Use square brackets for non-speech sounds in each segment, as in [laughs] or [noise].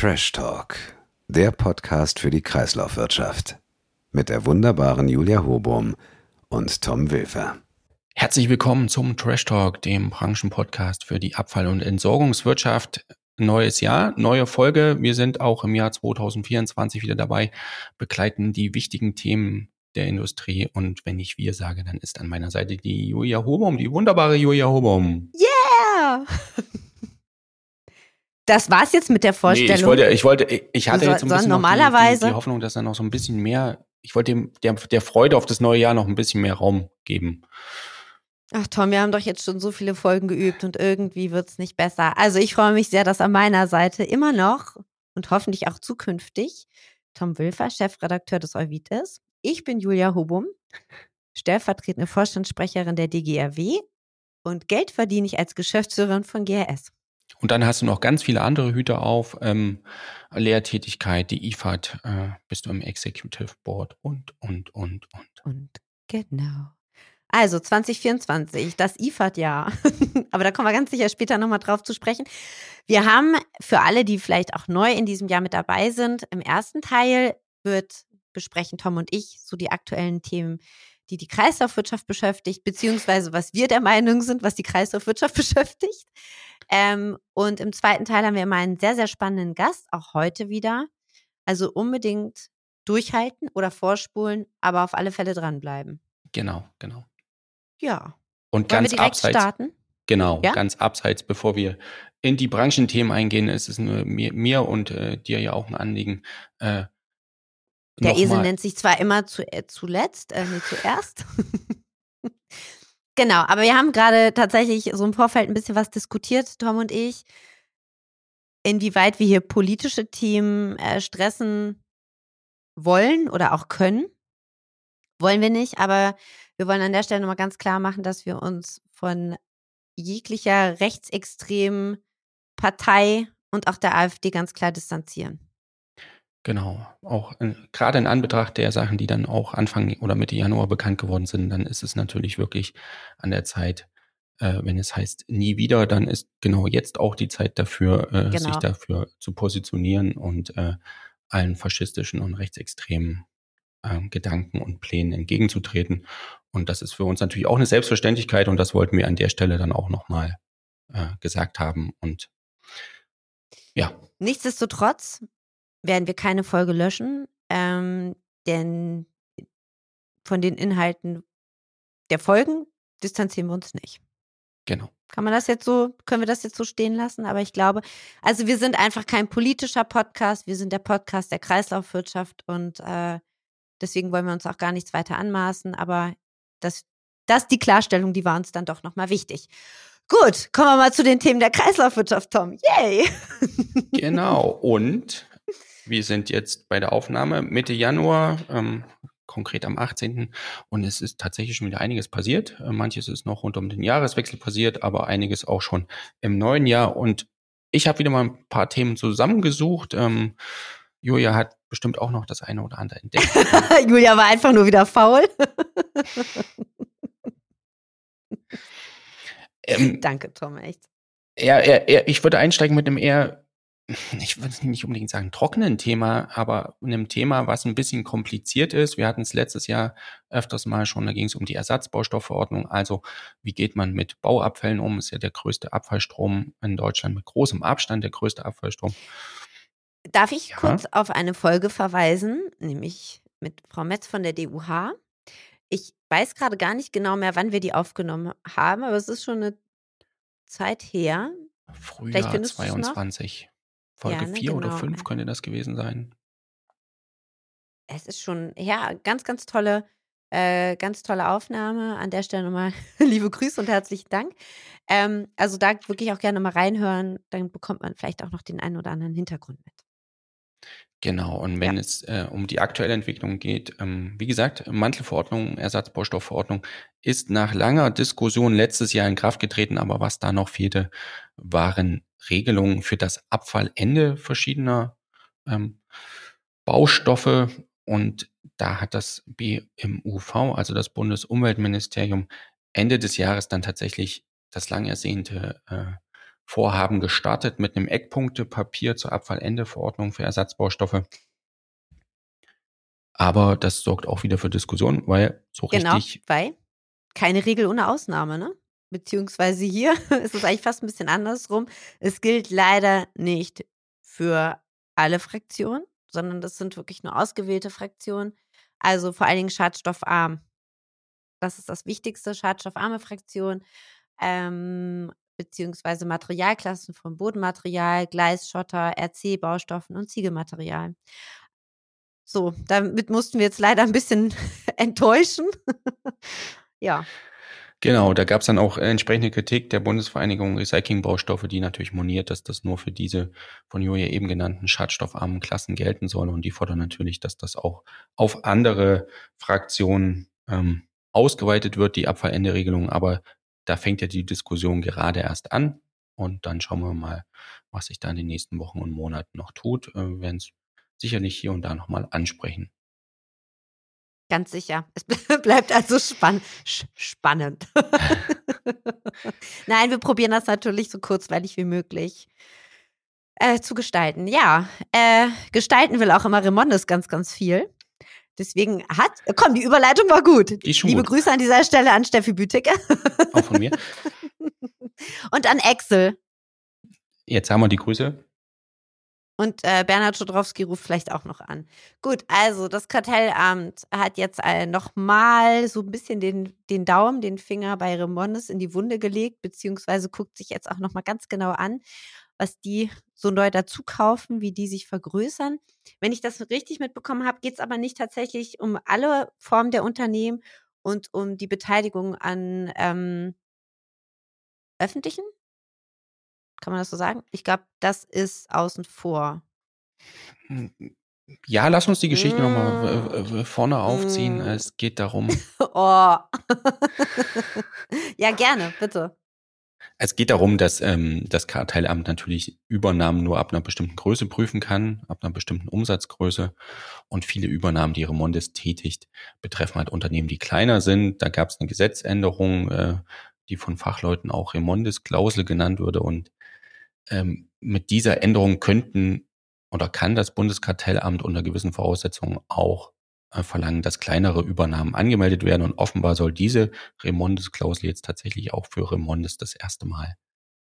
Trash Talk, der Podcast für die Kreislaufwirtschaft. Mit der wunderbaren Julia Hobum und Tom Wilfer. Herzlich willkommen zum Trash Talk, dem Branchenpodcast für die Abfall- und Entsorgungswirtschaft. Neues Jahr, neue Folge. Wir sind auch im Jahr 2024 wieder dabei, begleiten die wichtigen Themen der Industrie. Und wenn ich wir sage, dann ist an meiner Seite die Julia Hobum, die wunderbare Julia Hobum. Yeah! [laughs] Das war's jetzt mit der Vorstellung. Nee, ich wollte, ich wollte, ich hatte soll, jetzt ein bisschen normalerweise die, die, die, Hoffnung, dass er noch so ein bisschen mehr, ich wollte dem, der, der Freude auf das neue Jahr noch ein bisschen mehr Raum geben. Ach Tom, wir haben doch jetzt schon so viele Folgen geübt und irgendwie wird's nicht besser. Also ich freue mich sehr, dass an meiner Seite immer noch und hoffentlich auch zukünftig Tom Wilfer, Chefredakteur des Euvid ist. Ich bin Julia Hobum, stellvertretende Vorstandssprecherin der DGRW und Geld verdiene ich als Geschäftsführerin von GRS. Und dann hast du noch ganz viele andere Hüte auf, ähm, Lehrtätigkeit, die IFAD, äh, bist du im Executive Board und, und, und, und. Und genau. Also 2024, das IFAD-Jahr. [laughs] Aber da kommen wir ganz sicher später nochmal drauf zu sprechen. Wir haben für alle, die vielleicht auch neu in diesem Jahr mit dabei sind, im ersten Teil wird besprechen Tom und ich so die aktuellen Themen, die die Kreislaufwirtschaft beschäftigt, beziehungsweise was wir der Meinung sind, was die Kreislaufwirtschaft [laughs] beschäftigt. Ähm, und im zweiten Teil haben wir immer einen sehr, sehr spannenden Gast, auch heute wieder. Also unbedingt durchhalten oder vorspulen, aber auf alle Fälle dranbleiben. Genau, genau. Ja. Und Wollen ganz wir direkt abseits, starten? genau, Ja? ganz abseits, bevor wir in die Branchenthemen eingehen, ist es nur mir, mir und äh, dir ja auch ein Anliegen. Äh, Der noch Esel nennt sich zwar immer zu, äh, zuletzt, äh, nee, zuerst. [laughs] genau, aber wir haben gerade tatsächlich so im Vorfeld ein bisschen was diskutiert, Tom und ich, inwieweit wir hier politische Themen äh, stressen wollen oder auch können. Wollen wir nicht, aber wir wollen an der Stelle nochmal ganz klar machen, dass wir uns von jeglicher rechtsextremen Partei und auch der AfD ganz klar distanzieren. Genau, auch gerade in Anbetracht der Sachen, die dann auch Anfang oder Mitte Januar bekannt geworden sind, dann ist es natürlich wirklich an der Zeit, äh, wenn es heißt nie wieder, dann ist genau jetzt auch die Zeit dafür, äh, Genau. sich dafür zu positionieren und äh, allen faschistischen und rechtsextremen äh, Gedanken und Plänen entgegenzutreten. Und das ist für uns natürlich auch eine Selbstverständlichkeit und das wollten wir an der Stelle dann auch nochmal äh, gesagt haben. Und ja, Nichtsdestotrotz werden wir keine Folge löschen, ähm, denn von den Inhalten der Folgen distanzieren wir uns nicht. genau. Kann man das jetzt so, können wir das jetzt so stehen lassen? Aber ich glaube, also wir sind einfach kein politischer Podcast, wir sind der Podcast der Kreislaufwirtschaft und äh, deswegen wollen wir uns auch gar nichts weiter anmaßen, aber das, das die Klarstellung, die war uns dann doch nochmal wichtig. Gut, kommen wir mal zu den Themen der Kreislaufwirtschaft, Tom. Yay! [laughs] Genau. Und wir sind jetzt bei der Aufnahme Mitte Januar, ähm, konkret am 18. Und es ist tatsächlich schon wieder einiges passiert. Äh, Manches ist noch rund um den Jahreswechsel passiert, aber einiges auch schon im neuen Jahr. Und ich habe wieder mal ein paar Themen zusammengesucht. Ähm, Julia hat bestimmt auch noch das eine oder andere entdeckt. [laughs] Julia war einfach nur wieder faul. ähm, Danke, Tom, echt. eher, ich würde einsteigen mit einem eher, ich würde nicht unbedingt sagen trockenen Thema, aber einem Thema, was ein bisschen kompliziert ist. Wir hatten es letztes Jahr öfters mal schon, da ging es um die Ersatzbaustoffverordnung. Also wie geht man mit Bauabfällen um? Ist ja der größte Abfallstrom in Deutschland mit großem Abstand, der größte Abfallstrom. Darf ich Ja. kurz auf eine Folge verweisen, nämlich mit Frau Metz von der DUH. Ich weiß gerade gar nicht genau mehr, wann wir die aufgenommen haben, aber es ist schon eine Zeit her. Frühjahr findest du's noch? 22. Folge Ja, ne, 4 oder genau. 5 könnte das gewesen sein. Es ist schon, ja, ganz, ganz tolle, äh, ganz tolle Aufnahme. An der Stelle nochmal [laughs] liebe Grüße und herzlichen Dank. Ähm, also da wirklich auch gerne mal reinhören, dann bekommt man vielleicht auch noch den einen oder anderen Hintergrund mit. Genau, und wenn Ja. es äh, um die aktuelle Entwicklung geht, ähm, wie gesagt, Mantelverordnung, Ersatzbaustoffverordnung ist nach langer Diskussion letztes Jahr in Kraft getreten, aber was da noch fehlte, waren Regelungen für das Abfallende verschiedener ähm, Baustoffe und da hat das BMUV, also das Bundesumweltministerium, Ende des Jahres dann tatsächlich das lang ersehnte äh, Vorhaben gestartet mit einem Eckpunktepapier zur Abfallendeverordnung für Ersatzbaustoffe. Aber das sorgt auch wieder für Diskussionen, weil so Genau, richtig weil keine Regel ohne Ausnahme, ne? Beziehungsweise hier [laughs] ist es eigentlich fast ein bisschen andersrum. Es gilt leider nicht für alle Fraktionen, sondern das sind wirklich nur ausgewählte Fraktionen. Also vor allen Dingen schadstoffarm. Das ist das Wichtigste, schadstoffarme Fraktion. Ähm, beziehungsweise Materialklassen von Bodenmaterial, Gleisschotter, RC-Baustoffen und Ziegelmaterial. So, damit mussten wir jetzt leider ein bisschen [laughs] enttäuschen. [laughs] ja. Genau, da gab es dann auch entsprechende Kritik der Bundesvereinigung Recyclingbaustoffe, die natürlich moniert, dass das nur für diese von Julia eben genannten schadstoffarmen Klassen gelten soll. Und die fordern natürlich, dass das auch auf andere Fraktionen ähm, ausgeweitet wird, die Abfallenderegelung. Aber da fängt ja die Diskussion gerade erst an. Und dann schauen wir mal, was sich da in den nächsten Wochen und Monaten noch tut. Äh, wir werden es sicherlich hier und da nochmal ansprechen. Ganz sicher. Es [laughs] bleibt also spann spannend. [laughs] Nein, wir probieren das natürlich so kurzweilig wie möglich äh, zu gestalten. Ja, äh, gestalten will auch immer Remondes ganz, ganz viel. Deswegen hat, komm, die Überleitung war gut. Liebe gut. Grüße an dieser Stelle an Steffi Bütecke Auch von mir. [laughs] und an Axel. Jetzt haben wir die Grüße. Und äh, Bernhard Schodrowski ruft vielleicht auch noch an. Gut, also das Kartellamt hat jetzt äh, nochmal so ein bisschen den, den Daumen, den Finger bei Remondes in die Wunde gelegt, beziehungsweise guckt sich jetzt auch nochmal ganz genau an, was die so neu dazu kaufen, wie die sich vergrößern. Wenn ich das richtig mitbekommen habe, geht es aber nicht tatsächlich um alle Formen der Unternehmen und um die Beteiligung an ähm, öffentlichen kann man das so sagen? Ich glaube, das ist außen vor. Ja, lass uns die Geschichte Mm. nochmal vorne aufziehen. Mm. Es geht darum, [laughs] Oh. ja, gerne, bitte. es geht darum, dass ähm, das Kartellamt natürlich Übernahmen nur ab einer bestimmten Größe prüfen kann, ab einer bestimmten Umsatzgröße. Und viele Übernahmen, die Remondes tätigt, betreffen halt Unternehmen, die kleiner sind. Da gab es eine Gesetzänderung, äh, die von Fachleuten auch Remondes-Klausel genannt wurde. Und ähm, mit dieser Änderung könnten oder kann das Bundeskartellamt unter gewissen Voraussetzungen auch äh, verlangen, dass kleinere Übernahmen angemeldet werden. Und offenbar soll diese Remondes-Klausel jetzt tatsächlich auch für Remondes das erste Mal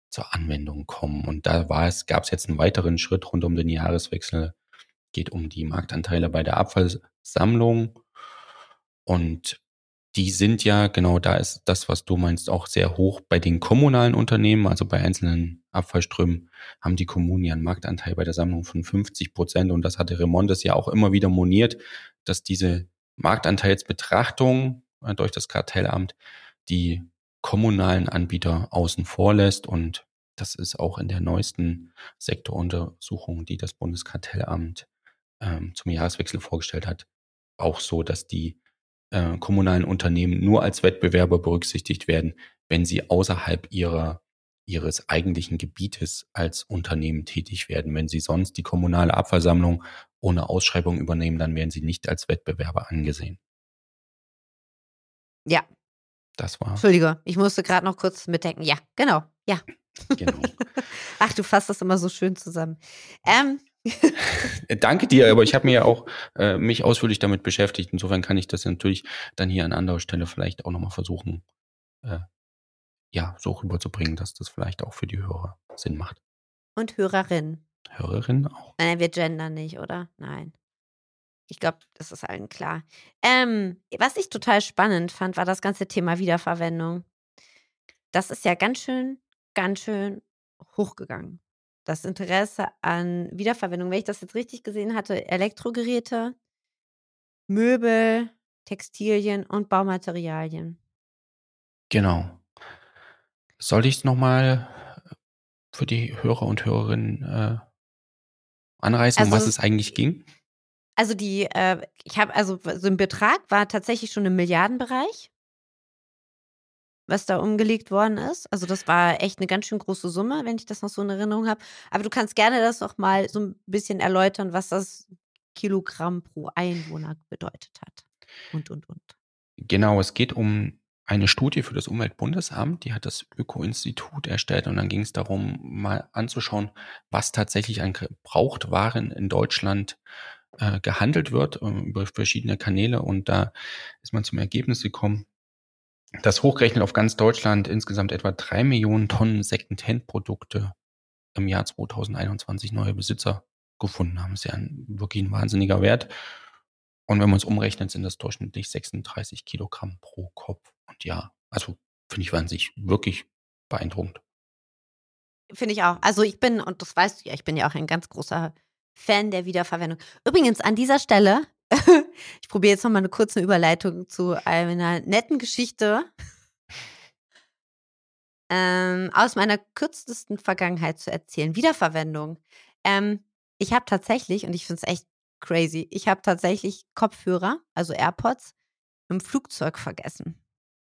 zur Anwendung kommen. Und da war es, gab es jetzt einen weiteren Schritt rund um den Jahreswechsel. Geht um die Marktanteile bei der Abfallsammlung. Und die sind ja, genau da ist das, was du meinst, auch sehr hoch bei den kommunalen Unternehmen, also bei einzelnen Abfallströmen haben die Kommunen ja einen Marktanteil bei der Sammlung von 50 Prozent. Und das hatte Remondes ja auch immer wieder moniert, dass diese Marktanteilsbetrachtung äh, durch das Kartellamt die kommunalen Anbieter außen vor lässt. Und das ist auch in der neuesten Sektoruntersuchung, die das Bundeskartellamt ähm, zum Jahreswechsel vorgestellt hat, auch so, dass die äh, kommunalen Unternehmen nur als Wettbewerber berücksichtigt werden, wenn sie außerhalb ihrer ihres eigentlichen Gebietes als Unternehmen tätig werden. Wenn sie sonst die kommunale Abfallsammlung ohne Ausschreibung übernehmen, dann werden sie nicht als Wettbewerber angesehen. Ja, Das war Entschuldige, ich musste gerade noch kurz mitdenken. Ja, genau. Ja. genau. [laughs] Ach, du fasst das immer so schön zusammen. Ähm, Danke dir, aber ich habe mir ja auch äh, mich ausführlich damit beschäftigt. Insofern kann ich das natürlich dann hier an anderer Stelle vielleicht auch nochmal versuchen, äh, ja, so rüberzubringen, dass das vielleicht auch für die Hörer Sinn macht. und Hörerin. Hörerinnen auch. Nein, wir gendern nicht, oder? Nein. Ich glaube, das ist allen klar. Ähm, was ich total spannend fand, war das ganze Thema Wiederverwendung. Das ist ja ganz schön, ganz schön hochgegangen. Das Interesse an Wiederverwendung, wenn ich das jetzt richtig gesehen hatte, Elektrogeräte, Möbel, Textilien und Baumaterialien. Genau. Soll ich es nochmal für die Hörer und Hörerinnen äh, anreißen, um Also- was es eigentlich ging? Also die, äh, ich habe, also so ein Betrag war tatsächlich schon im Milliardenbereich, was da umgelegt worden ist. Also das war echt eine ganz schön große Summe, wenn ich das noch so in Erinnerung habe. Aber du kannst gerne das noch mal so ein bisschen erläutern, was das Kilogramm pro Einwohner bedeutet hat. Und, und, und. Genau, es geht um eine Studie für das Umweltbundesamt, die hat das Öko-Institut erstellt und dann ging es darum, mal anzuschauen, was tatsächlich an Gebrauchtwaren in Deutschland äh, gehandelt wird äh, über verschiedene Kanäle und da ist man zum Ergebnis gekommen, dass hochgerechnet auf ganz Deutschland insgesamt etwa drei Millionen Tonnen Second-Hand-Produkte im Jahr 2021 neue Besitzer gefunden haben. Das ist ja ein, wirklich ein wahnsinniger Wert. Und wenn man es umrechnet, sind das durchschnittlich 36 Kilogramm pro Kopf und Jahr. Also finde ich wahnsinnig wirklich beeindruckend. Finde ich auch. Also ich bin, und das weißt du ja, ich bin ja auch ein ganz großer Fan der Wiederverwendung. Übrigens, an dieser Stelle, [laughs] ich probiere jetzt nochmal eine kurze Überleitung zu einer netten Geschichte ähm, aus meiner kürzesten Vergangenheit zu erzählen. Wiederverwendung. Ähm, ich habe tatsächlich, und ich finde es echt crazy, ich habe tatsächlich Kopfhörer, also AirPods, im Flugzeug vergessen.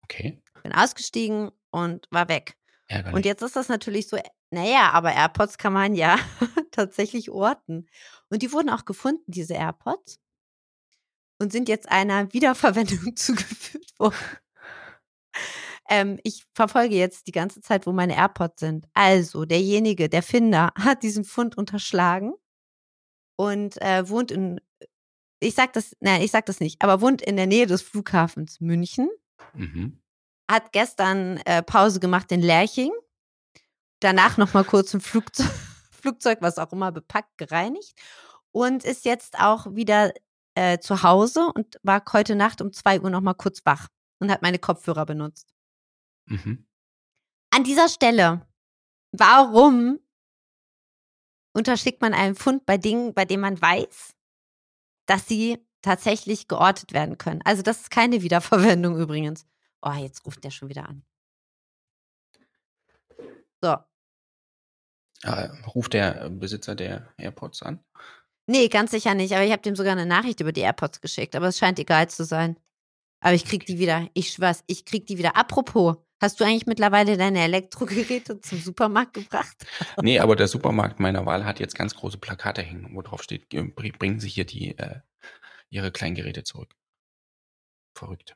Okay. Bin ausgestiegen und war weg. Ärgerlich. Und jetzt ist das natürlich so, naja, aber AirPods kann man ja [laughs] tatsächlich orten. Und die wurden auch gefunden, diese AirPods, und sind jetzt einer Wiederverwendung [laughs] zugeführt worden. Ähm, ich verfolge jetzt die ganze Zeit, wo meine AirPods sind. Also, derjenige, der Finder, [laughs] hat diesen Fund unterschlagen und äh, wohnt in, ich sag das, nein, ich sag das nicht, aber wohnt in der Nähe des Flughafens München. Mhm. Hat gestern äh, Pause gemacht in Lerching. Danach nochmal kurz ein Flugzeug, [laughs] Flugzeug, was auch immer, bepackt, gereinigt. Und ist jetzt auch wieder äh, zu Hause und war heute Nacht um zwei Uhr nochmal kurz wach und hat meine Kopfhörer benutzt. Mhm. An dieser Stelle, warum unterschickt man einen Fund bei Dingen, bei denen man weiß, dass sie tatsächlich geortet werden können? Also das ist keine Wiederverwendung übrigens. Oh, jetzt ruft der schon wieder an. So. Äh, ruft der Besitzer der AirPods an? Nee, ganz sicher nicht. Aber ich habe dem sogar eine Nachricht über die AirPods geschickt. Aber es scheint egal zu sein. Aber ich krieg die wieder. Ich schwör's, ich krieg die wieder. Apropos, hast du eigentlich mittlerweile deine Elektrogeräte [laughs] zum Supermarkt gebracht? Nee, aber der [laughs] Supermarkt meiner Wahl hat jetzt ganz große Plakate hängen, wo drauf steht, br- bringen Sie hier die, äh, Ihre kleinen Geräte zurück. Verrückt.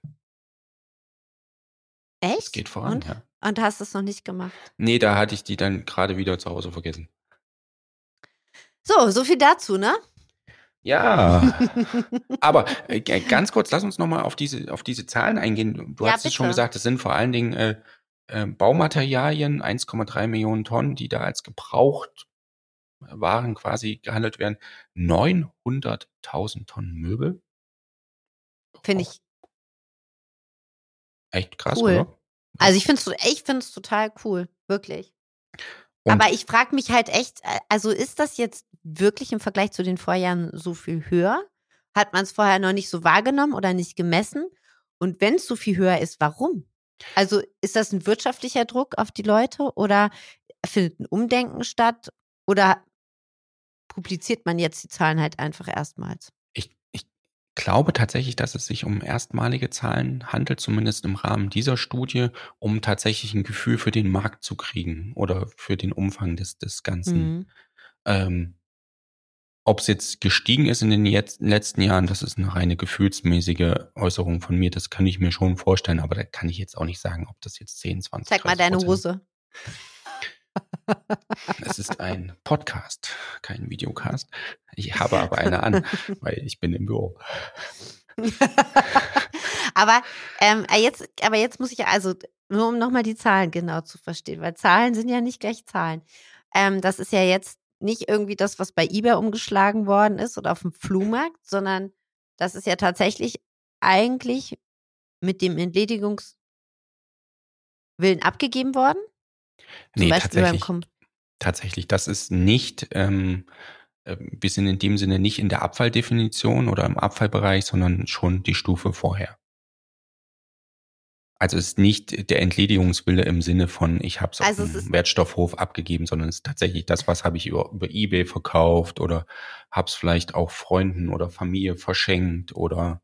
Echt? Es geht voran, Und? ja. Und hast es noch nicht gemacht. Nee, da hatte ich die dann gerade wieder zu Hause vergessen. So, so viel dazu, ne? Ja, [laughs] aber äh, ganz kurz, lass uns nochmal auf diese, auf diese Zahlen eingehen. Du Ja, hast es schon bitte. gesagt, es sind vor allen Dingen äh, äh, Baumaterialien, 1,3 Millionen Tonnen, die da als gebraucht Waren quasi gehandelt werden. 900.000 Tonnen Möbel. Finde ich. Echt krass, Cool. oder? Also ich finde es ich find's total cool. Wirklich. Und- Aber ich frage mich halt echt, äh, also ist das jetzt wirklich im Vergleich zu den Vorjahren so viel höher? Hat man es vorher noch nicht so wahrgenommen oder nicht gemessen? Und wenn es so viel höher ist, warum? Also ist das ein wirtschaftlicher Druck auf die Leute oder findet ein Umdenken statt oder publiziert man jetzt die Zahlen halt einfach erstmals? Glaube tatsächlich, dass es sich um erstmalige Zahlen handelt, zumindest im Rahmen dieser Studie, um tatsächlich ein Gefühl für den Markt zu kriegen oder für den Umfang des, des Ganzen. Mhm. Ähm, Ob es jetzt gestiegen ist in den jetzt, letzten Jahren, das ist eine reine gefühlsmäßige Äußerung von mir, das kann ich mir schon vorstellen, aber da kann ich jetzt auch nicht sagen, ob das jetzt 10, 20, Zeig mal 30 deine Hose. Es ist ein Podcast, kein Videocast. Ich habe aber eine an, weil ich bin im Büro. [laughs] aber, ähm, jetzt, aber jetzt muss ich also, nur um nochmal die Zahlen genau zu verstehen, weil Zahlen sind ja nicht gleich Zahlen. Ähm, das ist ja jetzt nicht irgendwie das, was bei eBay umgeschlagen worden ist oder auf dem Flohmarkt, sondern das ist ja tatsächlich eigentlich mit dem Entledigungswillen abgegeben worden. Nee, tatsächlich, tatsächlich, das ist nicht, ähm, äh, wir sind in dem Sinne nicht in der Abfalldefinition oder im Abfallbereich, sondern schon die Stufe vorher. Also es ist nicht der Entledigungswille im Sinne von, ich habe es auf Also es dem ist- Wertstoffhof abgegeben, sondern es ist tatsächlich das, was habe ich über, über Ebay verkauft oder habe es vielleicht auch Freunden oder Familie verschenkt oder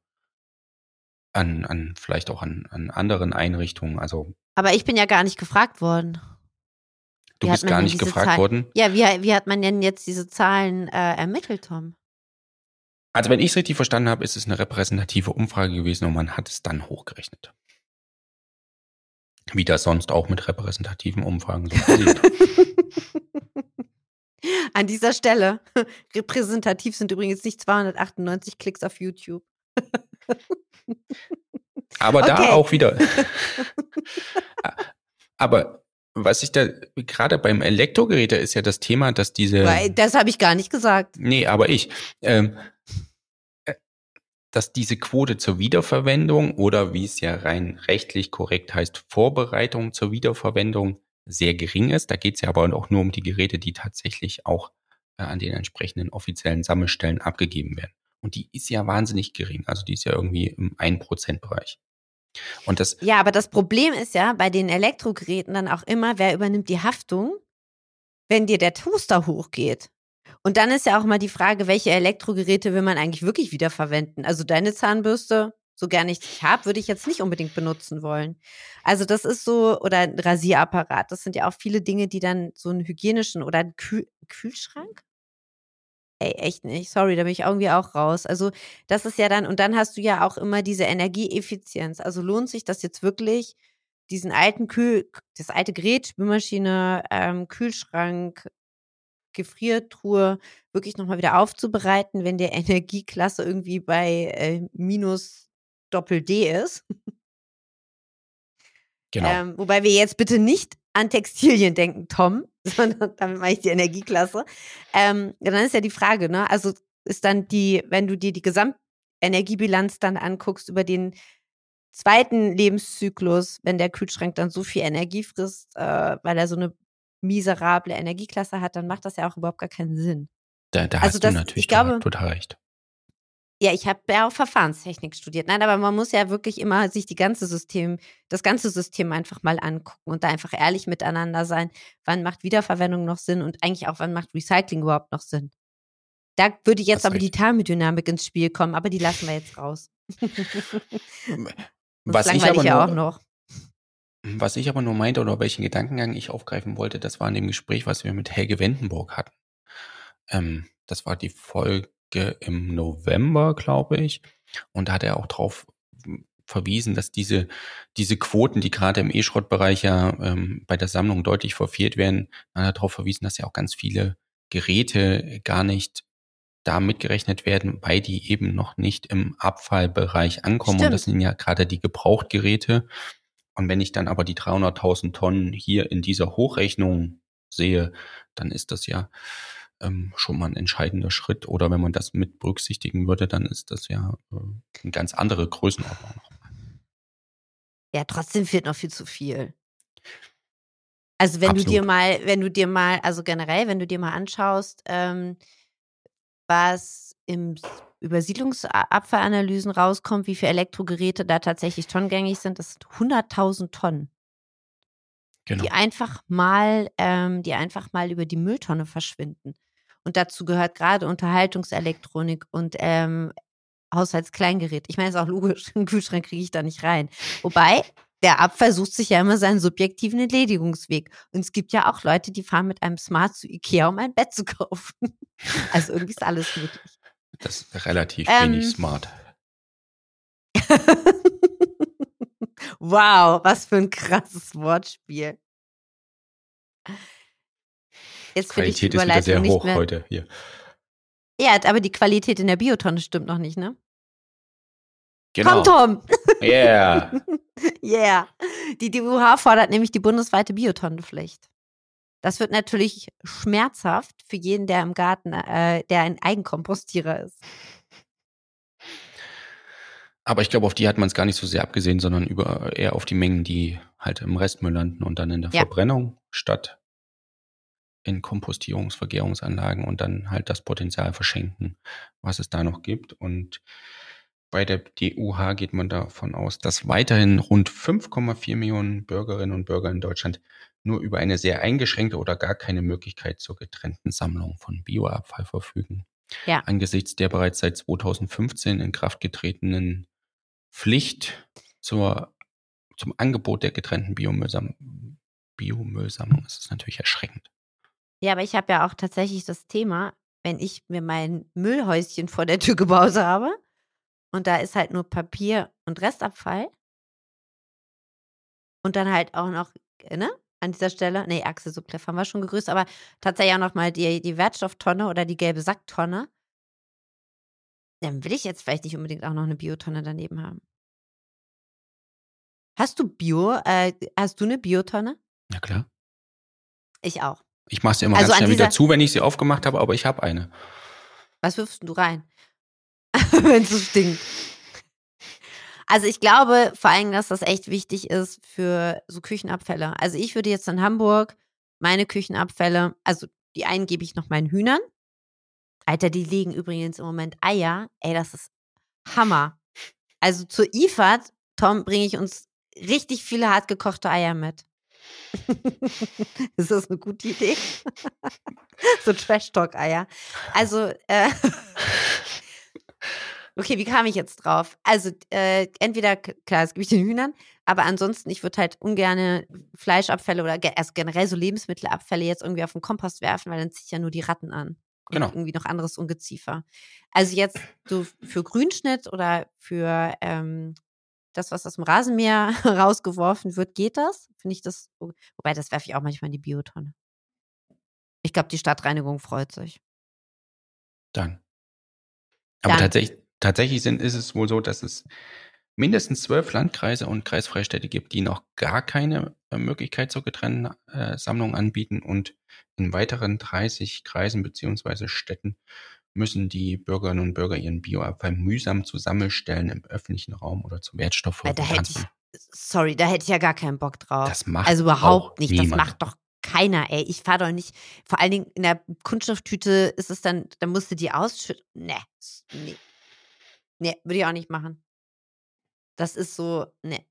an, an vielleicht auch an, an anderen Einrichtungen. Also aber ich bin ja gar nicht gefragt worden. Du bist gar nicht gefragt Zahlen- worden. Ja, wie, wie hat man denn jetzt diese Zahlen äh, ermittelt, Tom? Also wenn ich es richtig verstanden habe, ist es eine repräsentative Umfrage gewesen und man hat es dann hochgerechnet. Wie das sonst auch mit repräsentativen Umfragen so passiert. [laughs] An dieser Stelle, [laughs] repräsentativ sind übrigens nicht 298 Klicks auf YouTube. Aber okay. da auch wieder. [laughs] Aber was ich da gerade beim Elektrogeräte ist ja das Thema, dass diese. Weil, das habe ich gar nicht gesagt. Nee, aber ich. Ähm, äh, dass diese Quote zur Wiederverwendung oder wie es ja rein rechtlich korrekt heißt, Vorbereitung zur Wiederverwendung sehr gering ist. Da geht es ja aber auch nur um die Geräte, die tatsächlich auch äh, an den entsprechenden offiziellen Sammelstellen abgegeben werden. Und die ist ja wahnsinnig gering. Also die ist ja irgendwie im 1%-Bereich. Und das ja, aber das Problem ist ja bei den Elektrogeräten dann auch immer, wer übernimmt die Haftung, wenn dir der Toaster hochgeht. Und dann ist ja auch mal die Frage, welche Elektrogeräte will man eigentlich wirklich wiederverwenden? Also deine Zahnbürste, so gerne ich dich habe, würde ich jetzt nicht unbedingt benutzen wollen. Also das ist so, oder ein Rasierapparat, das sind ja auch viele Dinge, die dann so einen hygienischen oder einen Kühl Kühlschrank? Ey, echt nicht. Sorry, da bin ich irgendwie auch raus. Also, das ist ja dann, und dann hast du ja auch immer diese Energieeffizienz. Also lohnt sich das jetzt wirklich, diesen alten Kühl, das alte Gerät, Spülmaschine, ähm, Kühlschrank, Gefriertruhe wirklich nochmal wieder aufzubereiten, wenn der [laughs] Energieklasse irgendwie bei äh, minus Doppel D ist. Genau. Ähm, wobei wir jetzt bitte nicht an Textilien denken, Tom, [laughs] sondern damit meine ich die Energieklasse. Ähm, dann ist ja die Frage, ne? Also ist dann die, wenn du dir die Gesamtenergiebilanz dann anguckst über den zweiten Lebenszyklus, wenn der Kühlschrank dann so viel Energie frisst, äh, weil er so eine miserable Energieklasse hat, dann macht das ja auch überhaupt gar keinen Sinn. Da, da also hast das, du natürlich ich glaube, total recht. Ja, ich habe ja auch Verfahrenstechnik studiert. Nein, aber man muss ja wirklich immer sich die ganze System, das ganze System einfach mal angucken und da einfach ehrlich miteinander sein. Wann macht Wiederverwendung noch Sinn und eigentlich auch, wann macht Recycling überhaupt noch Sinn? Da würde jetzt aber recht. die Thermodynamik ins Spiel kommen, aber die lassen wir jetzt raus. [laughs] was ich aber ja nur, auch noch. Was ich aber nur meinte oder welchen Gedankengang ich aufgreifen wollte, das war in dem Gespräch, was wir mit Helge Wendenburg hatten. Ähm, das war die Folge im November, glaube ich. Und da hat er auch drauf verwiesen, dass diese, diese Quoten, die gerade im E-Schrott-Bereich ja ähm, bei der Sammlung deutlich verfehlt werden, hat er darauf verwiesen, dass ja auch ganz viele Geräte gar nicht da mitgerechnet werden, weil die eben noch nicht im Abfallbereich ankommen. Stimmt. Und das sind ja gerade die Gebrauchtgeräte. Und wenn ich dann aber die 300.000 Tonnen hier in dieser Hochrechnung sehe, dann ist das ja ähm, schon mal ein entscheidender Schritt. Oder wenn man das mit berücksichtigen würde, dann ist das ja äh, eine ganz andere Größenordnung nochmal. Ja, trotzdem fehlt noch viel zu viel. Also wenn Absolut. du dir mal, wenn du dir mal, also generell, wenn du dir mal anschaust, ähm, was im Übersiedlungsabfallanalysen rauskommt, wie viele Elektrogeräte da tatsächlich tonnengängig sind, das sind 100.000 Tonnen. Genau. Die einfach mal, ähm, die einfach mal über die Mülltonne verschwinden. Und dazu gehört gerade Unterhaltungselektronik und ähm, Haushaltskleingerät. Ich meine, ist auch logisch, [laughs] einen Kühlschrank kriege ich da nicht rein. Wobei, der Abfall sucht sich ja immer seinen subjektiven Entledigungsweg. Und es gibt ja auch Leute, die fahren mit einem Smart zu Ikea, um ein Bett zu kaufen. [laughs] Also irgendwie ist alles möglich. Das ist relativ ähm, wenig smart. [laughs] wow, was für ein krasses Wortspiel. Jetzt Qualität ist wieder sehr hoch heute hier. Ja, aber die Qualität in der Biotonne stimmt noch nicht, ne? Genau. Komm, Tom! Yeah! [laughs] yeah. Die DUH fordert nämlich die bundesweite Biotonnenpflicht. Das wird natürlich schmerzhaft für jeden, der im Garten, äh, der ein Eigenkompostierer ist. Aber ich glaube, auf die hat man es gar nicht so sehr abgesehen, sondern über, eher auf die Mengen, die halt im Restmüll landen und dann in der ja. Verbrennung statt in Kompostierungs-, Vergärungsanlagen und dann halt das Potenzial verschenken, was es da noch gibt. Und bei der DUH geht man davon aus, dass weiterhin rund 5,4 Millionen Bürgerinnen und Bürger in Deutschland nur über eine sehr eingeschränkte oder gar keine Möglichkeit zur getrennten Sammlung von Bioabfall verfügen. Ja. Angesichts der bereits seit 2015 in Kraft getretenen Pflicht zur, zum Angebot der getrennten Biomüllsammlung, Biomüllsammlung ist es natürlich erschreckend. Ja, aber ich habe ja auch tatsächlich das Thema, wenn ich mir mein Müllhäuschen vor der Tür gebaut habe und da ist halt nur Papier und Restabfall Und dann halt auch noch, äh, ne? An dieser Stelle, nee, Axel Subkleff haben wir schon gegrüßt, aber tatsächlich auch nochmal die, die Wertstofftonne oder die gelbe Sacktonne. Dann will ich jetzt vielleicht nicht unbedingt auch noch eine Biotonne daneben haben. Hast du Bio, äh, hast du eine Biotonne? Ja, klar. Ich auch. Ich mache sie immer Also ganz an schnell wieder zu, wenn ich sie aufgemacht habe, aber ich habe eine. Was wirfst denn du rein? [laughs] Wenn es so stinkt. Also ich glaube vor allem, dass das echt wichtig ist für so Küchenabfälle. Also ich würde jetzt in Hamburg meine Küchenabfälle, also die einen gebe ich noch meinen Hühnern. Alter, die legen übrigens im Moment Eier. Ey, das ist Hammer. Also zur IFAD, Tom, bringe ich uns richtig viele hartgekochte Eier mit. [laughs] ist das eine gute Idee? [laughs] so Trash-Talk-Eier. Also, äh, [laughs] okay, wie kam ich jetzt drauf? Also, äh, entweder, klar, das gebe ich den Hühnern, aber ansonsten, ich würde halt ungern Fleischabfälle oder ge also generell so Lebensmittelabfälle jetzt irgendwie auf den Kompost werfen, weil dann zieht ja nur die Ratten an. Und Genau. irgendwie noch anderes Ungeziefer. Also jetzt so für Grünschnitt oder für ähm, das, was aus dem Rasenmäher [laughs] rausgeworfen wird, geht das? Finde ich das, wobei das werfe ich auch manchmal in die Biotonne. Ich glaube, die Stadtreinigung freut sich. Dann. Aber Dann. tatsächlich, tatsächlich sind, ist es wohl so, dass es mindestens zwölf Landkreise und Kreisfreistädte gibt, die noch gar keine äh, Möglichkeit zur getrennten äh, Sammlung anbieten. Und in weiteren 30 Kreisen beziehungsweise Städten müssen die Bürgerinnen und Bürger ihren Bioabfall mühsam zu Sammelstellen im öffentlichen Raum oder zu Weil Wertstoffhäusern da hätte ich, transportieren. sorry, da hätte ich ja gar keinen Bock drauf. Das macht also überhaupt nicht. niemand. Das macht doch keiner, ey. Ich fahre doch nicht. Vor allen Dingen in der Kunststofftüte ist es dann, da musst du die ausschütten. Nee, s- nee. Nee, würde ich auch nicht machen. Das ist so, nee.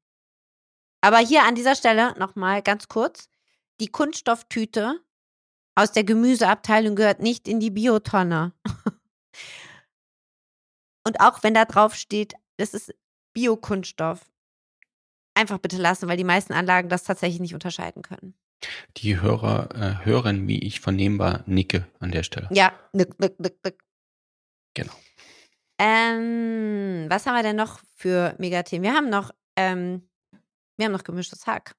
Aber hier an dieser Stelle nochmal ganz kurz. Die Kunststofftüte aus der Gemüseabteilung gehört nicht in die Biotonne. [laughs] Und auch wenn da drauf steht, das ist Biokunststoff, einfach bitte lassen, weil die meisten Anlagen das tatsächlich nicht unterscheiden können. Die Hörer äh, hören, wie ich vernehmbar nicke an der Stelle. Ja, nick, nick, nick, nick. Genau. Ähm, was haben wir denn noch für Megathemen? Wir haben noch, ähm, wir haben noch gemischtes Hack.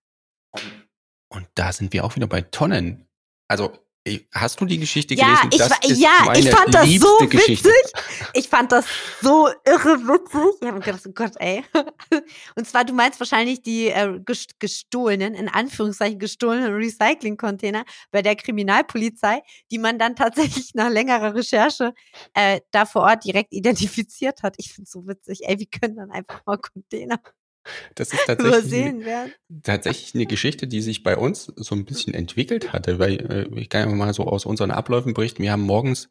Und da sind wir auch wieder bei Tonnen. Also, hast du die Geschichte Ja, gelesen? ich, Das ist ja, ich meine fand das so Geschichte. witzig. Ich fand das so irre witzig. Ich habe gedacht, oh Gott, ey. [laughs] Und zwar, du meinst wahrscheinlich die äh, ges- gestohlenen, in Anführungszeichen gestohlenen Recycling-Container bei der Kriminalpolizei, die man dann tatsächlich nach längerer Recherche äh, da vor Ort direkt identifiziert hat. Ich finde es so witzig. Ey, wie können dann einfach mal Container Das ist [laughs] tatsächlich, tatsächlich eine Geschichte, die sich bei uns so ein bisschen entwickelt hatte, weil äh, ich kann ja mal so aus unseren Abläufen berichten. Wir haben morgens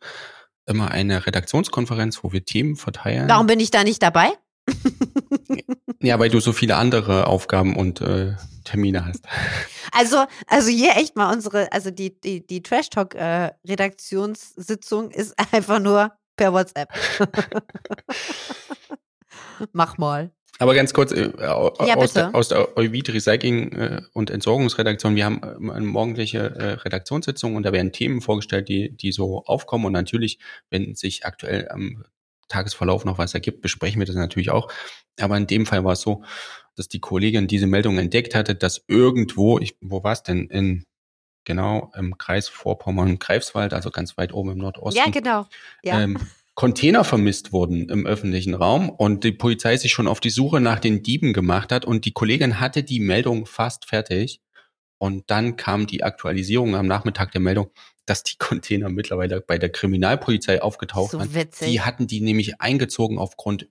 immer eine Redaktionskonferenz, wo wir Themen verteilen. Warum bin ich da nicht dabei? [laughs] Ja, weil du so viele andere Aufgaben und äh, Termine hast. Also, also hier echt mal unsere, also die, die, die Trash Talk äh, Redaktionssitzung ist [laughs] einfach nur per WhatsApp. Mach mal. Aber ganz kurz, äh, Ja, aus, der, aus der Euvid Recycling äh, und Entsorgungsredaktion, wir haben äh, eine morgendliche äh, Redaktionssitzung und da werden Themen vorgestellt, die, die so aufkommen. Und natürlich, wenn sich aktuell am Tagesverlauf noch was ergibt, besprechen wir das natürlich auch. Aber in dem Fall war es so, dass die Kollegin diese Meldung entdeckt hatte, dass irgendwo, ich, wo war es denn? In genau im Kreis Vorpommern, Greifswald, also ganz weit oben im Nordosten Ja, genau. Ja. ähm, [laughs] Container vermisst wurden im öffentlichen Raum und die Polizei sich schon auf die Suche nach den Dieben gemacht hat und die Kollegin hatte die Meldung fast fertig und dann kam die Aktualisierung am Nachmittag der Meldung, dass die Container mittlerweile bei der Kriminalpolizei aufgetaucht so waren. witzig. Die hatten die nämlich eingezogen aufgrund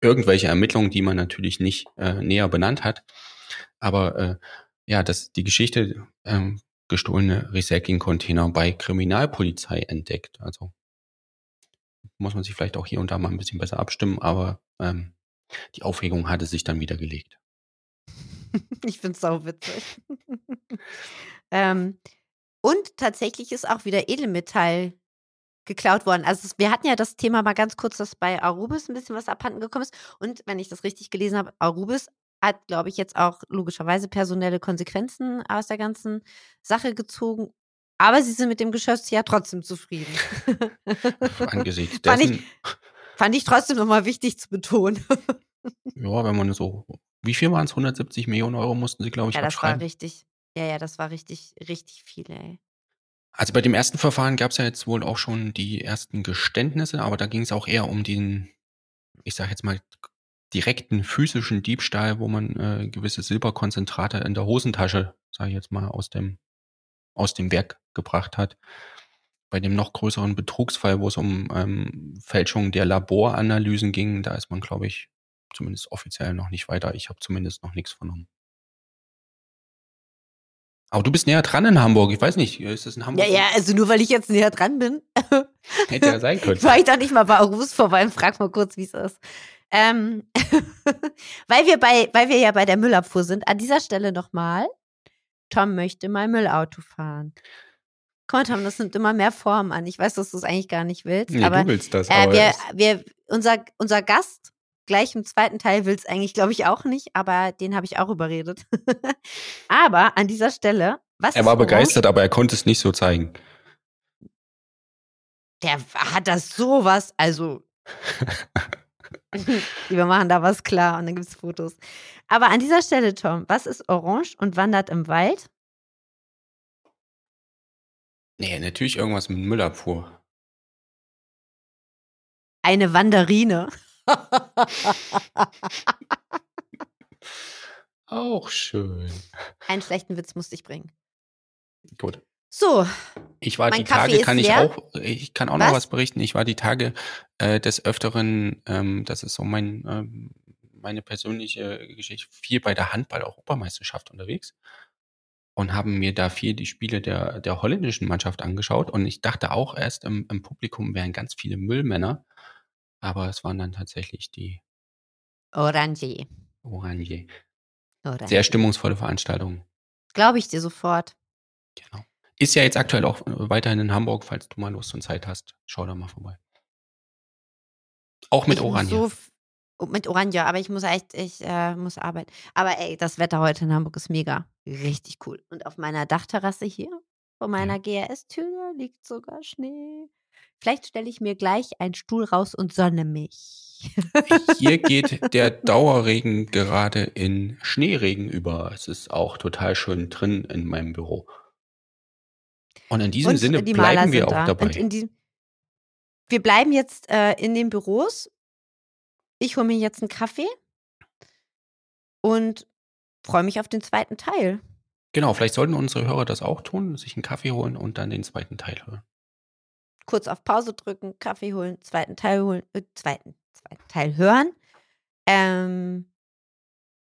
irgendwelcher Ermittlungen, die man natürlich nicht äh, näher benannt hat. Aber äh, ja, das die Geschichte ähm, gestohlene Recycling-Container bei Kriminalpolizei entdeckt. Also muss man sich vielleicht auch hier und da mal ein bisschen besser abstimmen, aber ähm, die Aufregung hatte sich dann wieder gelegt. [laughs] Ich finde es sau witzig. [laughs] ähm, und tatsächlich ist auch wieder Edelmetall geklaut worden. Also wir hatten ja das Thema mal ganz kurz, dass bei Arubis ein bisschen was abhanden gekommen ist. Und wenn ich das richtig gelesen habe, Arubis hat, glaube ich, jetzt auch logischerweise personelle Konsequenzen aus der ganzen Sache gezogen. Aber sie sind mit dem Geschäft ja trotzdem zufrieden. Angesichts Fand ich- dessen, Fand ich trotzdem nochmal wichtig zu betonen. ja, wenn man so wie viel waren es? 170 Millionen Euro mussten sie, glaube ich, Ja, das war richtig. Ja, ja, das war richtig, richtig viel, ey. Also bei dem ersten Verfahren gab es ja jetzt wohl auch schon die ersten Geständnisse, aber da ging es auch eher um den, ich sage jetzt mal, direkten physischen Diebstahl, wo man äh, gewisse Silberkonzentrate in der Hosentasche, sage ich jetzt mal, aus dem, aus dem Werk gebracht hat. Bei dem noch größeren Betrugsfall, wo es um ähm, Fälschung der Laboranalysen ging, da ist man, glaube ich, zumindest offiziell noch nicht weiter. Ich habe zumindest noch nichts vernommen. Aber du bist näher dran in Hamburg. Ich weiß nicht, ist das in Hamburg? Ja, ja, also nur weil ich jetzt näher dran bin, [laughs] Hätte ja sein können. [laughs] war ich doch nicht mal bei August vorbei und frag mal kurz, wie es ist. Ähm, [laughs] weil wir bei, weil wir ja bei der Müllabfuhr sind, an dieser Stelle nochmal, Tom möchte mal Müllauto fahren. Komm Tom, das nimmt immer mehr Form an. Ich weiß, dass du es eigentlich gar nicht willst, Nee, aber du willst das, äh, aber wir, wir, unser, unser Gast gleich im zweiten Teil will es eigentlich, glaube ich, auch nicht, aber den habe ich auch überredet. [laughs] aber an dieser Stelle, was er war begeistert, aber er konnte es nicht so zeigen. Der hat das sowas, also. [laughs] Wir machen da was klar und dann gibt es Fotos. Aber an dieser Stelle, Tom, was ist orange und wandert im Wald? Nee, natürlich irgendwas mit Müllabfuhr. Eine Wanderine. [laughs] Auch schön. Einen schlechten Witz musste ich bringen. Gut. So, Ich war Mein die Kaffee Tage, kann ich leer. auch, ich kann auch noch Was? was berichten. Ich war die Tage äh, des Öfteren, ähm, das ist so mein, ähm, meine persönliche Geschichte, viel bei der Handball-Europameisterschaft unterwegs und haben mir da viel die Spiele der, der holländischen Mannschaft angeschaut und ich dachte auch erst im, im Publikum wären ganz viele Müllmänner, aber es waren dann tatsächlich die Orange. Orange. Orange. Sehr stimmungsvolle Veranstaltung. Glaube ich dir sofort. Genau. Ist ja jetzt aktuell auch äh, weiterhin in Hamburg, falls du mal Lust und Zeit hast. Schau da mal vorbei. Auch mit Ich muss Oranje. So mit Orange, aber ich muss echt, ich äh, muss arbeiten. Aber ey, das Wetter heute in Hamburg ist mega. Richtig cool. Und auf meiner Dachterrasse hier, vor meiner GRS-Tür, liegt sogar Schnee. Vielleicht stelle ich mir gleich einen Stuhl raus und sonne mich. Hier geht [laughs] der Dauerregen gerade in Schneeregen über. Es ist auch total schön drin in meinem Büro. Und in diesem und Sinne bleiben wir auch da. dabei. Und in diesem, wir bleiben jetzt äh, in den Büros. Ich hole mir jetzt einen Kaffee und freue mich auf den zweiten Teil. genau, vielleicht sollten unsere Hörer das auch tun, sich einen Kaffee holen und dann den zweiten Teil hören. kurz auf Pause drücken, Kaffee holen, zweiten Teil holen, äh, zweiten, zweiten Teil hören. Ähm,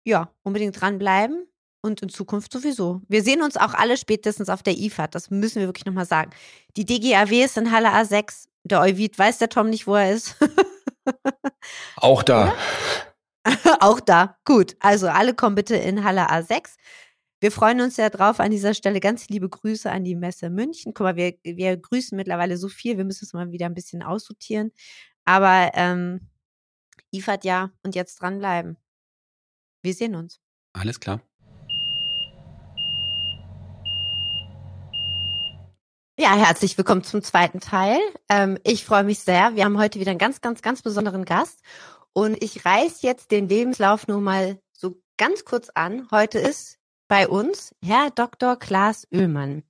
ja, unbedingt dranbleiben und in Zukunft sowieso. Wir sehen uns auch alle spätestens auf der IFAD, das müssen wir wirklich nochmal sagen. Die DGAW ist in Halle A6. Der Euvid weiß der Tom nicht, wo er ist. [laughs] Auch da. [laughs] auch da. Gut, also alle kommen bitte in Halle A6. Wir freuen uns sehr drauf. An dieser Stelle ganz liebe Grüße an die Messe München. Guck mal, wir, wir grüßen mittlerweile so viel. Wir müssen es mal wieder ein bisschen aussortieren. Aber ähm, IFAD ja und jetzt dranbleiben. Wir sehen uns. Alles klar. Ja, herzlich willkommen zum zweiten Teil. Ähm, ich freue mich sehr. Wir haben heute wieder einen ganz, ganz, ganz besonderen Gast. Und ich reiß jetzt den Lebenslauf nur mal so ganz kurz an. Heute ist bei uns Herr Dr. Klaas Oehlmann.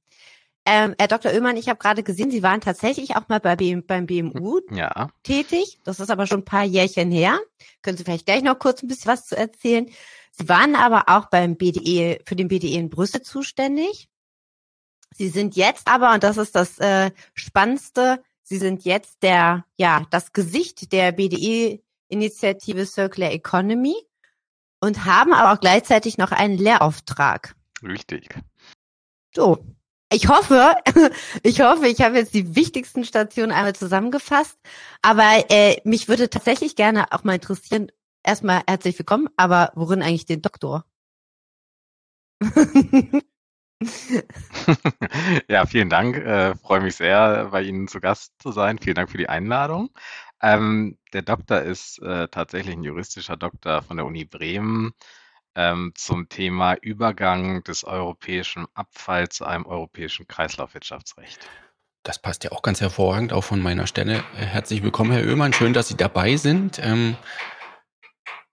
Ähm, Herr Dr. Oehlmann, ich habe gerade gesehen, Sie waren tatsächlich auch mal bei BM, beim BMU Ja, tätig. Das ist aber schon ein paar Jährchen her. Können Sie vielleicht gleich noch kurz ein bisschen was zu erzählen. Sie waren aber auch beim BDE, für den BDE in Brüssel zuständig. Sie sind jetzt aber, und das ist das äh, Spannendste, Sie sind jetzt der, ja, das Gesicht der BDE-Initiative Circular Economy und haben aber auch gleichzeitig noch einen Lehrauftrag. richtig. So. Ich hoffe, [laughs] ich hoffe, ich habe jetzt die wichtigsten Stationen einmal zusammengefasst. Aber äh, mich würde tatsächlich gerne auch mal interessieren, erstmal herzlich willkommen, aber worin eigentlich den Doktor? [laughs] [laughs] ja, vielen Dank. Äh, Freue mich sehr, bei Ihnen zu Gast zu sein. Vielen Dank für die Einladung. Ähm, der Doktor ist äh, tatsächlich ein juristischer Doktor von der Uni Bremen ähm, zum Thema Übergang des europäischen Abfalls zu einem europäischen Kreislaufwirtschaftsrecht. Das passt ja auch ganz hervorragend, auch von meiner Stelle. Äh, Herzlich willkommen, Herr Oehlmann. Schön, dass Sie dabei sind. Ähm,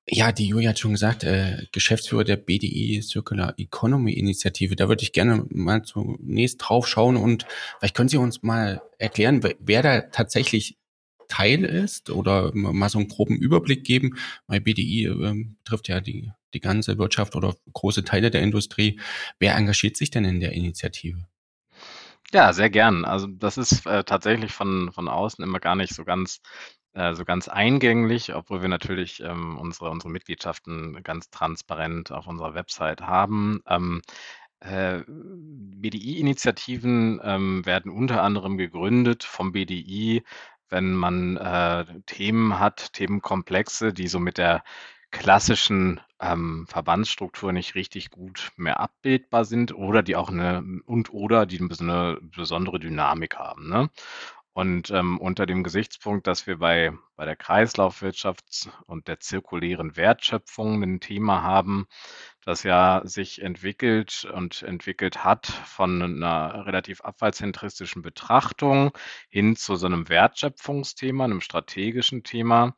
Ja, die Julia hat schon gesagt, äh, Geschäftsführer der BDI Circular Economy Initiative. Da würde ich gerne mal zunächst drauf schauen und vielleicht können Sie uns mal erklären, wer da tatsächlich Teil ist oder mal so einen groben Überblick geben. Weil BDI äh, betrifft ja die, die ganze Wirtschaft oder große Teile der Industrie. Wer engagiert sich denn in der Initiative? Ja, sehr gern. Also das ist äh, tatsächlich von, von außen immer gar nicht so ganz äh, so ganz eingänglich, obwohl wir natürlich ähm, unsere, unsere Mitgliedschaften ganz transparent auf unserer Website haben. Ähm, äh, BDI-Initiativen ähm, werden unter anderem gegründet vom BDI, wenn man äh, Themen hat, Themenkomplexe, die so mit der klassischen ähm, Verbandsstruktur nicht richtig gut mehr abbildbar sind oder die auch eine und oder die eine besondere Dynamik haben. Ne? Und ähm, unter dem Gesichtspunkt, dass wir bei, bei der Kreislaufwirtschaft und der zirkulären Wertschöpfung ein Thema haben, das ja sich entwickelt und entwickelt hat von einer relativ abfallzentristischen Betrachtung hin zu so einem Wertschöpfungsthema, einem strategischen Thema,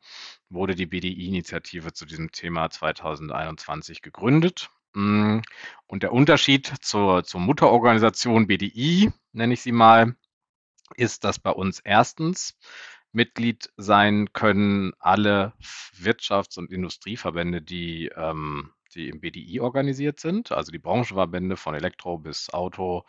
wurde die BDI-Initiative zu diesem Thema 2021 gegründet. Mm, und der Unterschied zur, zur Mutterorganisation BDI, nenne ich sie mal, ist, dass bei uns erstens Mitglied sein können alle Wirtschafts- und Industrieverbände, die, ähm, die im BDI organisiert sind, also die Branchenverbände von Elektro bis Auto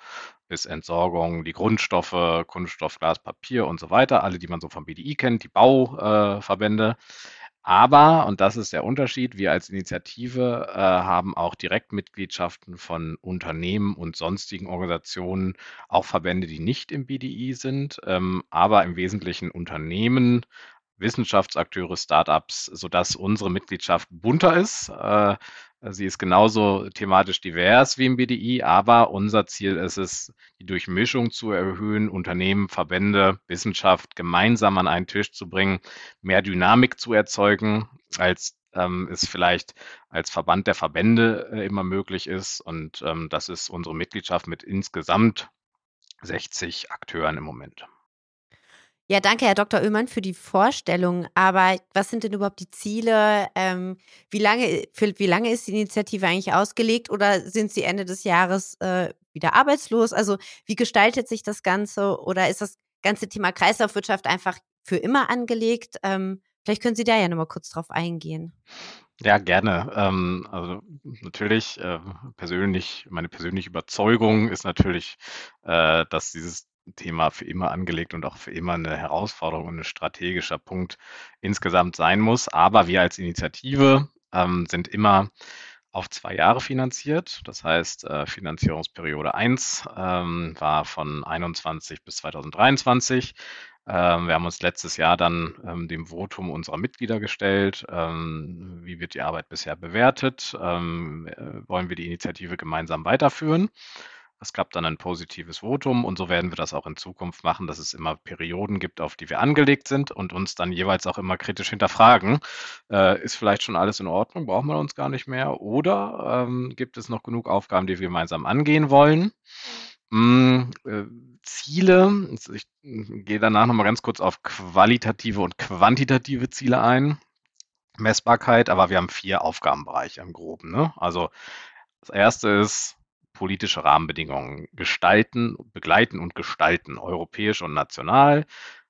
bis Entsorgung, die Grundstoffe, Kunststoff, Glas, Papier und so weiter, alle, die man so vom BDI kennt, die Bauverbände. Äh, aber, und das ist der Unterschied, wir als Initiative äh, haben auch Direktmitgliedschaften von Unternehmen und sonstigen Organisationen, auch Verbände, die nicht im BDI sind, ähm, aber im Wesentlichen Unternehmen, Wissenschaftsakteure, Startups, sodass unsere Mitgliedschaft bunter ist. Äh, Sie ist genauso thematisch divers wie im BDI, aber unser Ziel ist es, die Durchmischung zu erhöhen, Unternehmen, Verbände, Wissenschaft gemeinsam an einen Tisch zu bringen, mehr Dynamik zu erzeugen, als ähm, es vielleicht als Verband der Verbände äh, immer möglich ist. Und ähm, das ist unsere Mitgliedschaft mit insgesamt 60 Akteuren im Moment. Ja, danke, Herr Dr. Oehmann, für die Vorstellung. Aber was sind denn überhaupt die Ziele? Ähm, wie, lange, für wie lange ist die Initiative eigentlich ausgelegt oder sind Sie Ende des Jahres äh, wieder arbeitslos? Also wie gestaltet sich das Ganze oder ist das ganze Thema Kreislaufwirtschaft einfach für immer angelegt? Ähm, vielleicht können Sie da ja nochmal kurz drauf eingehen. Ja, gerne. Ähm, also natürlich äh, persönlich, meine persönliche Überzeugung ist natürlich, äh, dass dieses Thema für immer angelegt und auch für immer eine Herausforderung und ein strategischer Punkt insgesamt sein muss. Aber wir als Initiative ähm, sind immer auf zwei Jahre finanziert. Das heißt, äh, Finanzierungsperiode 1 ähm, war von 21 bis 2023. Ähm, wir haben uns letztes Jahr dann ähm, dem Votum unserer Mitglieder gestellt. Ähm, wie wird die Arbeit bisher bewertet? Ähm, äh, wollen wir die Initiative gemeinsam weiterführen? Es gab dann ein positives Votum und so werden wir das auch in Zukunft machen, dass es immer Perioden gibt, auf die wir angelegt sind und uns dann jeweils auch immer kritisch hinterfragen. Äh, ist vielleicht schon alles in Ordnung? Brauchen wir uns gar nicht mehr? Oder ähm, gibt es noch genug Aufgaben, die wir gemeinsam angehen wollen? Hm, äh, Ziele, ich gehe danach nochmal ganz kurz auf qualitative und quantitative Ziele ein. Messbarkeit, aber wir haben vier Aufgabenbereiche im Groben. Ne? Also das erste ist politische Rahmenbedingungen gestalten, begleiten und gestalten, europäisch und national.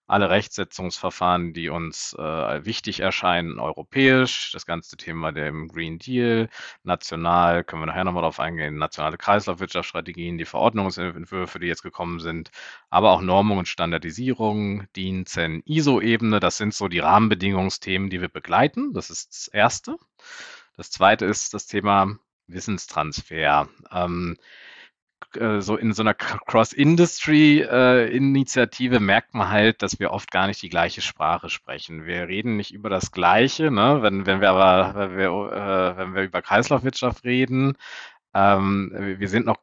Alle Rechtsetzungsverfahren, die uns äh, wichtig erscheinen, europäisch, das ganze Thema dem Green Deal, national, können wir nachher nochmal darauf eingehen, nationale Kreislaufwirtschaftsstrategien, die Verordnungsentwürfe, die jetzt gekommen sind, aber auch Normung und Standardisierung, DIN, CEN, ISO-Ebene, das sind so die Rahmenbedingungsthemen, die wir begleiten. Das ist das Erste. Das Zweite ist das Thema Wissenstransfer. Ähm, äh, so in so einer Cross-Industry-Initiative äh, merkt man halt, dass wir oft gar nicht die gleiche Sprache sprechen. Wir reden nicht über das Gleiche, ne? wenn, wenn wir aber, wenn wir, äh, wenn wir über Kreislaufwirtschaft reden, ähm, wir sind noch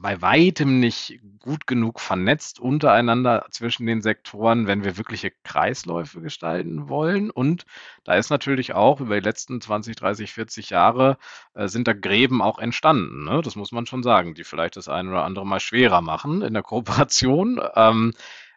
bei weitem nicht gut genug vernetzt untereinander zwischen den Sektoren, wenn wir wirkliche Kreisläufe gestalten wollen. Und da ist natürlich auch über die letzten 20, 30, 40 Jahre äh, sind da Gräben auch entstanden. Ne? Das muss man schon sagen, die vielleicht das eine oder andere mal schwerer machen in der Kooperation. Ähm,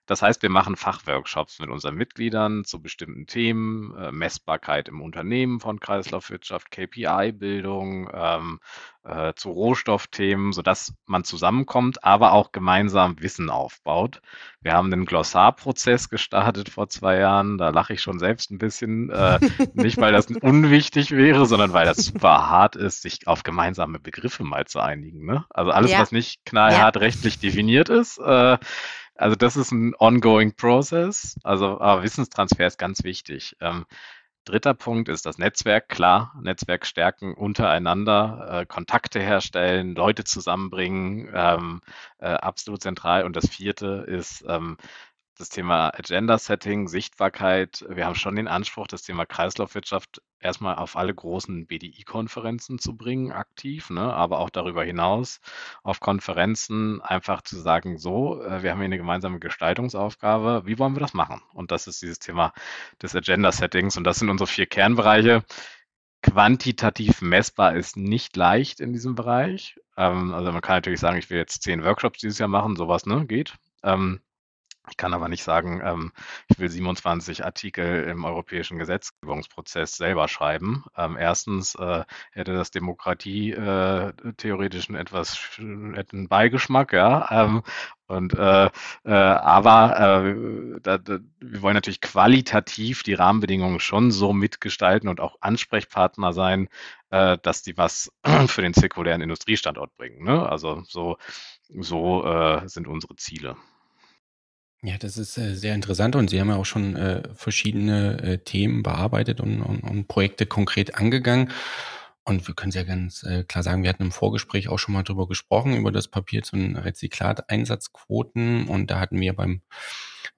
Das heißt, wir machen Fachworkshops mit unseren Mitgliedern zu bestimmten Themen, äh, Messbarkeit im Unternehmen von Kreislaufwirtschaft, KPI-Bildung, ähm, äh, zu Rohstoffthemen, sodass man zusammenkommt, aber auch gemeinsam Wissen aufbaut. Wir haben den Glossarprozess gestartet vor zwei Jahren. Da lache ich schon selbst ein bisschen. Äh, [laughs] nicht, weil das unwichtig wäre, sondern weil das super hart ist, sich auf gemeinsame Begriffe mal zu einigen. Ne? Also alles, ja. was nicht knallhart ja. rechtlich definiert ist. Äh, also das ist ein ongoing process. Also aber Wissenstransfer ist ganz wichtig. Ähm, Dritter Punkt ist das Netzwerk. Klar, Netzwerk stärken untereinander, äh, Kontakte herstellen, Leute zusammenbringen, ähm, äh, absolut zentral. Und das vierte ist ähm, das Thema Agenda-Setting, Sichtbarkeit. Wir haben schon den Anspruch, das Thema Kreislaufwirtschaft erstmal auf alle großen BDI-Konferenzen zu bringen, aktiv, ne? aber auch darüber hinaus auf Konferenzen einfach zu sagen, so, äh, wir haben hier eine gemeinsame Gestaltungsaufgabe, wie wollen wir das machen? Und das ist dieses Thema des Agenda-Settings und das sind unsere vier Kernbereiche. Quantitativ messbar ist nicht leicht in diesem Bereich. Ähm, also man kann natürlich sagen, ich will jetzt zehn Workshops dieses Jahr machen, sowas, ne, geht. Ich kann aber nicht sagen, ähm, ich will 27 Artikel im europäischen Gesetzgebungsprozess selber schreiben. Ähm, erstens äh, hätte das Demokratie äh, theoretischen etwas einen Beigeschmack, ja. Ähm, und äh, äh, aber äh, da, da, wir wollen natürlich qualitativ die Rahmenbedingungen schon so mitgestalten und auch Ansprechpartner sein, äh, dass die was [clears throat] für den zirkulären Industriestandort bringen. Ne? Also so, so äh, sind unsere Ziele. Ja, das ist äh, sehr interessant und Sie haben ja auch schon äh, verschiedene äh, Themen bearbeitet und, und, und Projekte konkret angegangen. Und wir können es ja ganz äh, klar sagen, wir hatten im Vorgespräch auch schon mal drüber gesprochen, über das Papier zu den Rezyklateinsatzquoten. Und da hatten wir beim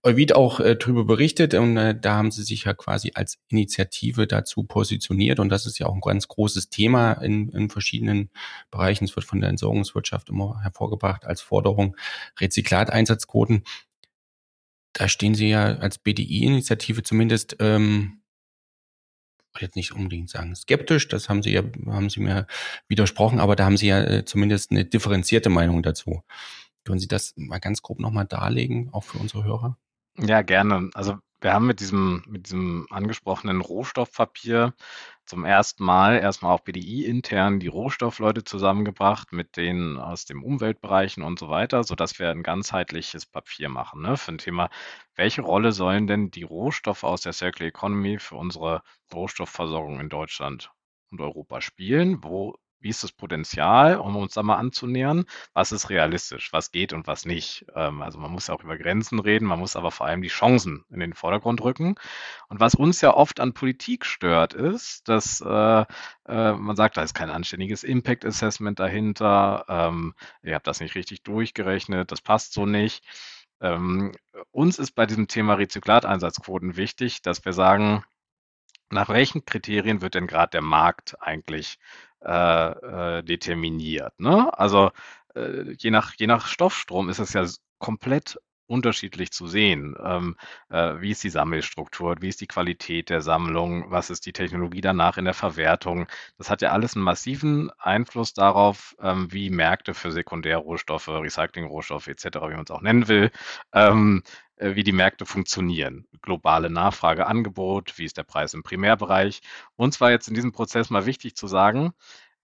Euvid auch äh, drüber berichtet. Und äh, da haben sie sich ja quasi als Initiative dazu positioniert. Und das ist ja auch ein ganz großes Thema in, in verschiedenen Bereichen. Es wird von der Entsorgungswirtschaft immer hervorgebracht als Forderung Rezyklateinsatzquoten da stehen Sie ja als BDI-Initiative zumindest, ähm, jetzt nicht unbedingt sagen skeptisch, das haben Sie ja, haben Sie mir widersprochen, aber da haben Sie ja äh, zumindest eine differenzierte Meinung dazu. Können Sie das mal ganz grob nochmal darlegen, auch für unsere Hörer? Ja, gerne. Also wir haben mit diesem, mit diesem angesprochenen Rohstoffpapier zum ersten Mal erstmal auch BDI intern die Rohstoffleute zusammengebracht mit denen aus dem Umweltbereichen und so weiter, sodass wir ein ganzheitliches Papier machen ne, für ein Thema, welche Rolle sollen denn die Rohstoffe aus der Circular Economy für unsere Rohstoffversorgung in Deutschland und Europa spielen? Wo wie ist das Potenzial, um uns da mal anzunähern? Was ist realistisch? Was geht und was nicht? Ähm, also man muss ja auch über Grenzen reden, man muss aber vor allem die Chancen in den Vordergrund rücken. Und was uns ja oft an Politik stört, ist, dass äh, äh, man sagt, da ist kein anständiges Impact Assessment dahinter, ähm, ihr habt das nicht richtig durchgerechnet, das passt so nicht. Ähm, uns ist bei diesem Thema Rezyklateinsatzquoten wichtig, dass wir sagen, nach welchen Kriterien wird denn gerade der Markt eigentlich äh, äh, determiniert. Ne? Also äh, je, nach, je nach Stoffstrom ist es ja komplett unterschiedlich zu sehen. Ähm, äh, wie ist die Sammelstruktur, wie ist die Qualität der Sammlung, was ist die Technologie danach in der Verwertung. Das hat ja alles einen massiven Einfluss darauf, ähm, wie Märkte für Sekundärrohstoffe, Recyclingrohstoffe etc., wie man es auch nennen will, ähm, äh, wie die Märkte funktionieren. Globale Nachfrage, Angebot, wie ist der Preis im Primärbereich. Uns war jetzt in diesem Prozess mal wichtig zu sagen,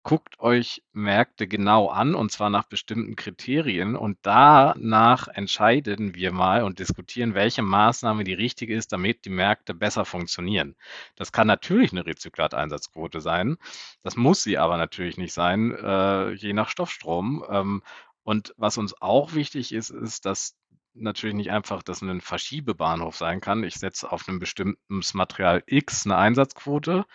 guckt euch Märkte genau an und zwar nach bestimmten Kriterien und danach entscheiden wir mal und diskutieren, welche Maßnahme die richtige ist, damit die Märkte besser funktionieren. Das kann natürlich eine Rezyklateinsatzquote sein, das muss sie aber natürlich nicht sein, äh, je nach Stoffstrom. Ähm, und was uns auch wichtig ist, ist, dass natürlich nicht einfach, dass ein Verschiebebahnhof sein kann. Ich setze auf einem bestimmten Material X eine Einsatzquote,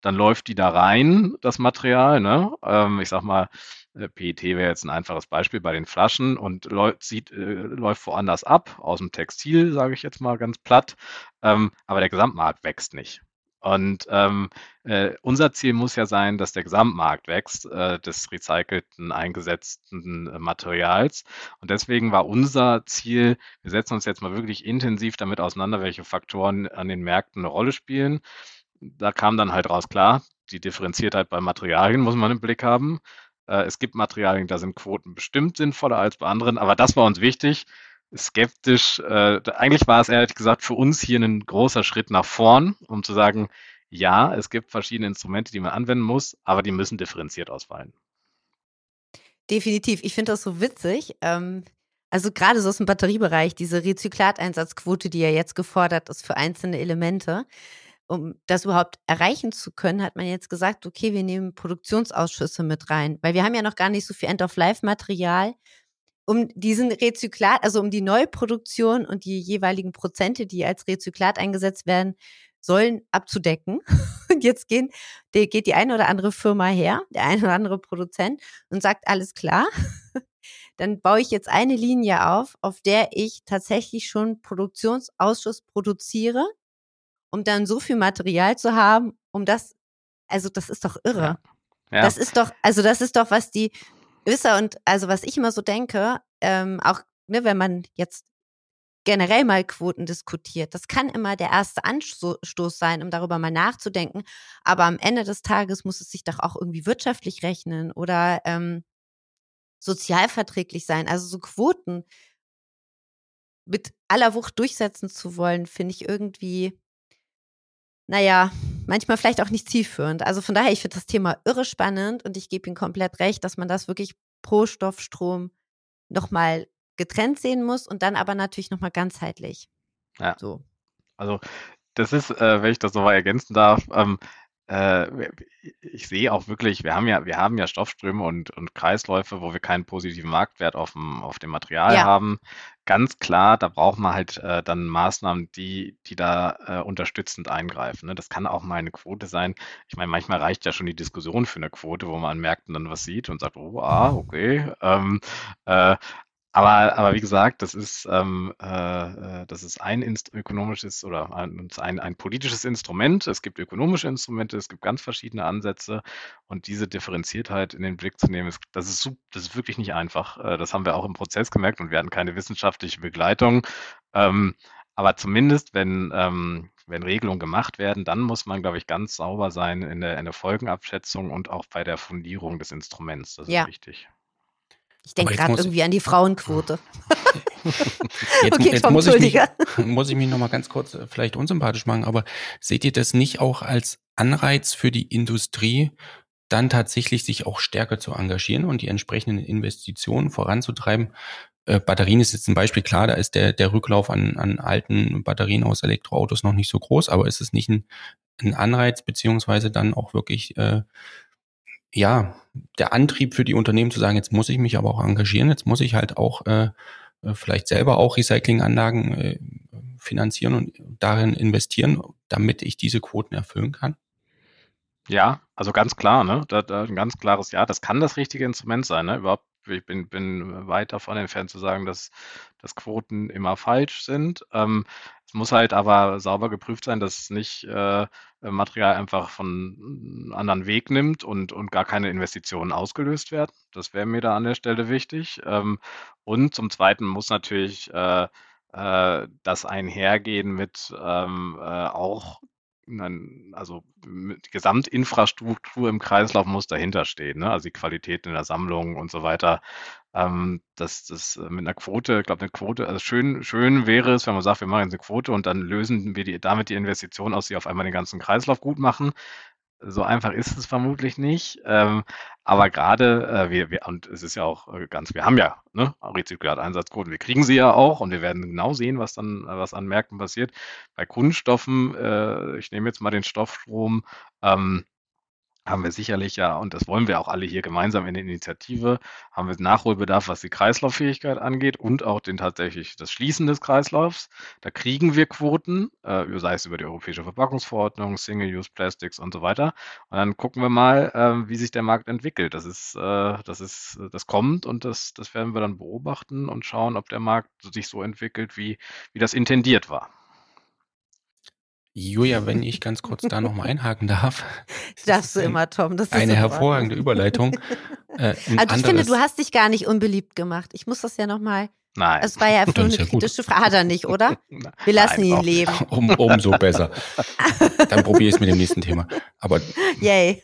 dann läuft die da rein, das Material. Ne? Ähm, ich sag mal, äh, PET wäre jetzt ein einfaches Beispiel bei den Flaschen und sieht, äh, läuft woanders ab, aus dem Textil, sage ich jetzt mal ganz platt. Ähm, aber der Gesamtmarkt wächst nicht. Und ähm, äh, unser Ziel muss ja sein, dass der Gesamtmarkt wächst, äh, des recycelten, eingesetzten äh, Materials. Und deswegen war unser Ziel, wir setzen uns jetzt mal wirklich intensiv damit auseinander, welche Faktoren an den Märkten eine Rolle spielen. Da kam dann halt raus, klar, die Differenziertheit bei Materialien muss man im Blick haben. Äh, es gibt Materialien, da sind Quoten bestimmt sinnvoller als bei anderen, aber das war uns wichtig, skeptisch. Äh, eigentlich war es ehrlich gesagt für uns hier ein großer Schritt nach vorn, um zu sagen, ja, es gibt verschiedene Instrumente, die man anwenden muss, aber die müssen differenziert ausfallen. Definitiv. Ich finde das so witzig. Ähm, also gerade so aus dem Batteriebereich, diese Rezyklateinsatzquote, die ja jetzt gefordert ist für einzelne Elemente. Um das überhaupt erreichen zu können, hat man jetzt gesagt, okay, wir nehmen Produktionsausschüsse mit rein, weil wir haben ja noch gar nicht so viel End-of-Life-Material, um diesen Rezyklat, also um die Neuproduktion und die jeweiligen Prozente, die als Rezyklat eingesetzt werden, sollen abzudecken. [laughs] Und jetzt gehen, geht die eine oder andere Firma her, der eine oder andere Produzent und sagt, alles klar, [laughs] dann baue ich jetzt eine Linie auf, auf der ich tatsächlich schon Produktionsausschuss produziere, um dann so viel Material zu haben, um das, also das ist doch irre. Ja. Das ist doch, also das ist doch, was die Wisser und also was ich immer so denke, ähm, auch ne, wenn man jetzt generell mal Quoten diskutiert. Das kann immer der erste Anstoß sein, um darüber mal nachzudenken. Aber am Ende des Tages muss es sich doch auch irgendwie wirtschaftlich rechnen oder ähm, sozialverträglich sein. Also so Quoten mit aller Wucht durchsetzen zu wollen, finde ich irgendwie, naja, manchmal vielleicht auch nicht zielführend. Also von daher, ich finde das Thema irre spannend und ich gebe Ihnen komplett recht, dass man das wirklich pro Stoffstrom nochmal getrennt sehen muss und dann aber natürlich nochmal ganzheitlich. Ja. So. Also das ist, äh, wenn ich das nochmal ergänzen darf, ähm, äh, ich sehe auch wirklich, wir haben ja, wir haben ja Stoffströme und, und Kreisläufe, wo wir keinen positiven Marktwert auf dem, auf dem Material ja. haben. Ganz klar, da braucht man halt äh, dann Maßnahmen, die, die da äh, unterstützend eingreifen. Ne? Das kann auch mal eine Quote sein. Ich meine, manchmal reicht ja schon die Diskussion für eine Quote, wo man an Märkten dann was sieht und sagt, oh, ah, okay. Ähm, äh, aber, aber wie gesagt, das ist, ähm, äh, äh das ist ein Inst ökonomisches oder ein, ein, ein politisches Instrument. Es gibt ökonomische Instrumente, es gibt ganz verschiedene Ansätze und diese Differenziertheit in den Blick zu nehmen, ist, das, ist, das ist wirklich nicht einfach. Äh, das haben wir auch im Prozess gemerkt und wir hatten keine wissenschaftliche Begleitung. Ähm, aber zumindest, wenn, ähm, wenn Regelungen gemacht werden, dann muss man, glaube ich, ganz sauber sein in der, in der Folgenabschätzung und auch bei der Fundierung des Instruments. Das ist ja. wichtig. Ich denke gerade irgendwie an die Frauenquote. [laughs] jetzt, [laughs] okay, jetzt Tom, muss, ich mich, [laughs] muss ich mich noch mal ganz kurz äh, vielleicht unsympathisch machen, aber seht ihr das nicht auch als Anreiz für die Industrie, dann tatsächlich sich auch stärker zu engagieren und die entsprechenden Investitionen voranzutreiben? Äh, Batterien ist jetzt ein Beispiel, klar, da ist der, der Rücklauf an, an alten Batterien aus Elektroautos noch nicht so groß, aber ist es nicht ein, ein Anreiz, beziehungsweise dann auch wirklich äh, ja, der Antrieb für die Unternehmen zu sagen, jetzt muss ich mich aber auch engagieren, jetzt muss ich halt auch äh, äh, vielleicht selber auch Recyclinganlagen äh, finanzieren und darin investieren, damit ich diese Quoten erfüllen kann? Ja, also ganz klar, ne? Da, da ein ganz klares Ja. Das kann das richtige Instrument sein, ne? Überhaupt, ich bin, bin weit davon entfernt zu sagen, dass, dass Quoten immer falsch sind. Ähm, es muss halt aber sauber geprüft sein, dass nicht äh, Material einfach von einem anderen Weg nimmt und, und gar keine Investitionen ausgelöst werden. Das wäre mir da an der Stelle wichtig. Ähm, und zum Zweiten muss natürlich äh, äh, das einhergehen mit ähm, äh, auch also die Gesamtinfrastruktur im Kreislauf muss dahinter stehen, ne? also die Qualität in der Sammlung und so weiter. Ähm, das, das äh, mit einer Quote, ich glaube, eine Quote, also schön, schön wäre es, wenn man sagt, wir machen jetzt eine Quote und dann lösen wir die, damit die Investition aus, die auf einmal den ganzen Kreislauf gut machen. So einfach ist es vermutlich nicht. Ähm, aber gerade, äh, wir, wir, und es ist ja auch äh, ganz, wir haben ja ne, Rezyklat-Einsatzquoten, wir kriegen sie ja auch und wir werden genau sehen, was dann, was an Märkten passiert. Bei Kunststoffen, äh, ich nehme jetzt mal den Stoffstrom, ähm, haben wir sicherlich ja, und das wollen wir auch alle hier gemeinsam in der Initiative, haben wir Nachholbedarf, was die Kreislauffähigkeit angeht und auch den tatsächlich das Schließen des Kreislaufs. Da kriegen wir Quoten, äh, sei es über die Europäische Verpackungsverordnung, Single-Use Plastics und so weiter. Und dann gucken wir mal, äh, wie sich der Markt entwickelt. Das ist, äh, das ist, das kommt und das, das werden wir dann beobachten und schauen, ob der Markt sich so entwickelt, wie, wie das intendiert war. Julia, [laughs] wenn ich ganz kurz da nochmal einhaken darf. Das darfst du immer, Tom. Das ist eine hervorragende Überleitung. Äh, also ich finde, du hast dich gar nicht unbeliebt gemacht. Ich muss das ja nochmal Nein. Das war ja einfach nur [laughs] eine ja kritische Frage. Hat er nicht, oder? [laughs] Wir lassen Nein, ihn leben. Um, umso besser. Dann probiere ich es mit dem nächsten Thema. Aber [laughs] Yay.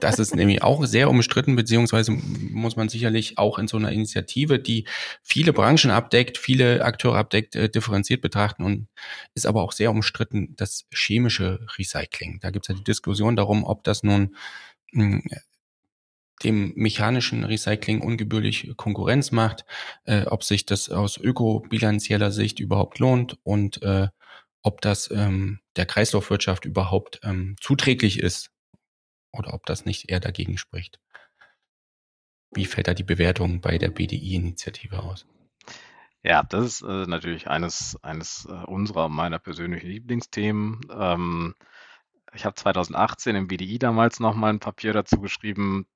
das ist nämlich auch sehr umstritten, beziehungsweise muss man sicherlich auch in so einer Initiative, die viele Branchen abdeckt, viele Akteure abdeckt, äh, differenziert betrachten und ist aber auch sehr umstritten, das chemische Recycling. Da gibt es ja die Diskussion darum, ob das nun hm, dem mechanischen Recycling ungebührlich Konkurrenz macht, äh, ob sich das aus ökobilanzieller Sicht überhaupt lohnt und äh, ob das ähm, der Kreislaufwirtschaft überhaupt ähm, zuträglich ist oder ob das nicht eher dagegen spricht. Wie fällt da die Bewertung bei der BDI-Initiative aus? Ja, das ist äh, natürlich eines, eines äh, unserer, meiner persönlichen Lieblingsthemen. Ähm, ich habe 2018 im BDI damals nochmal ein Papier dazu geschrieben,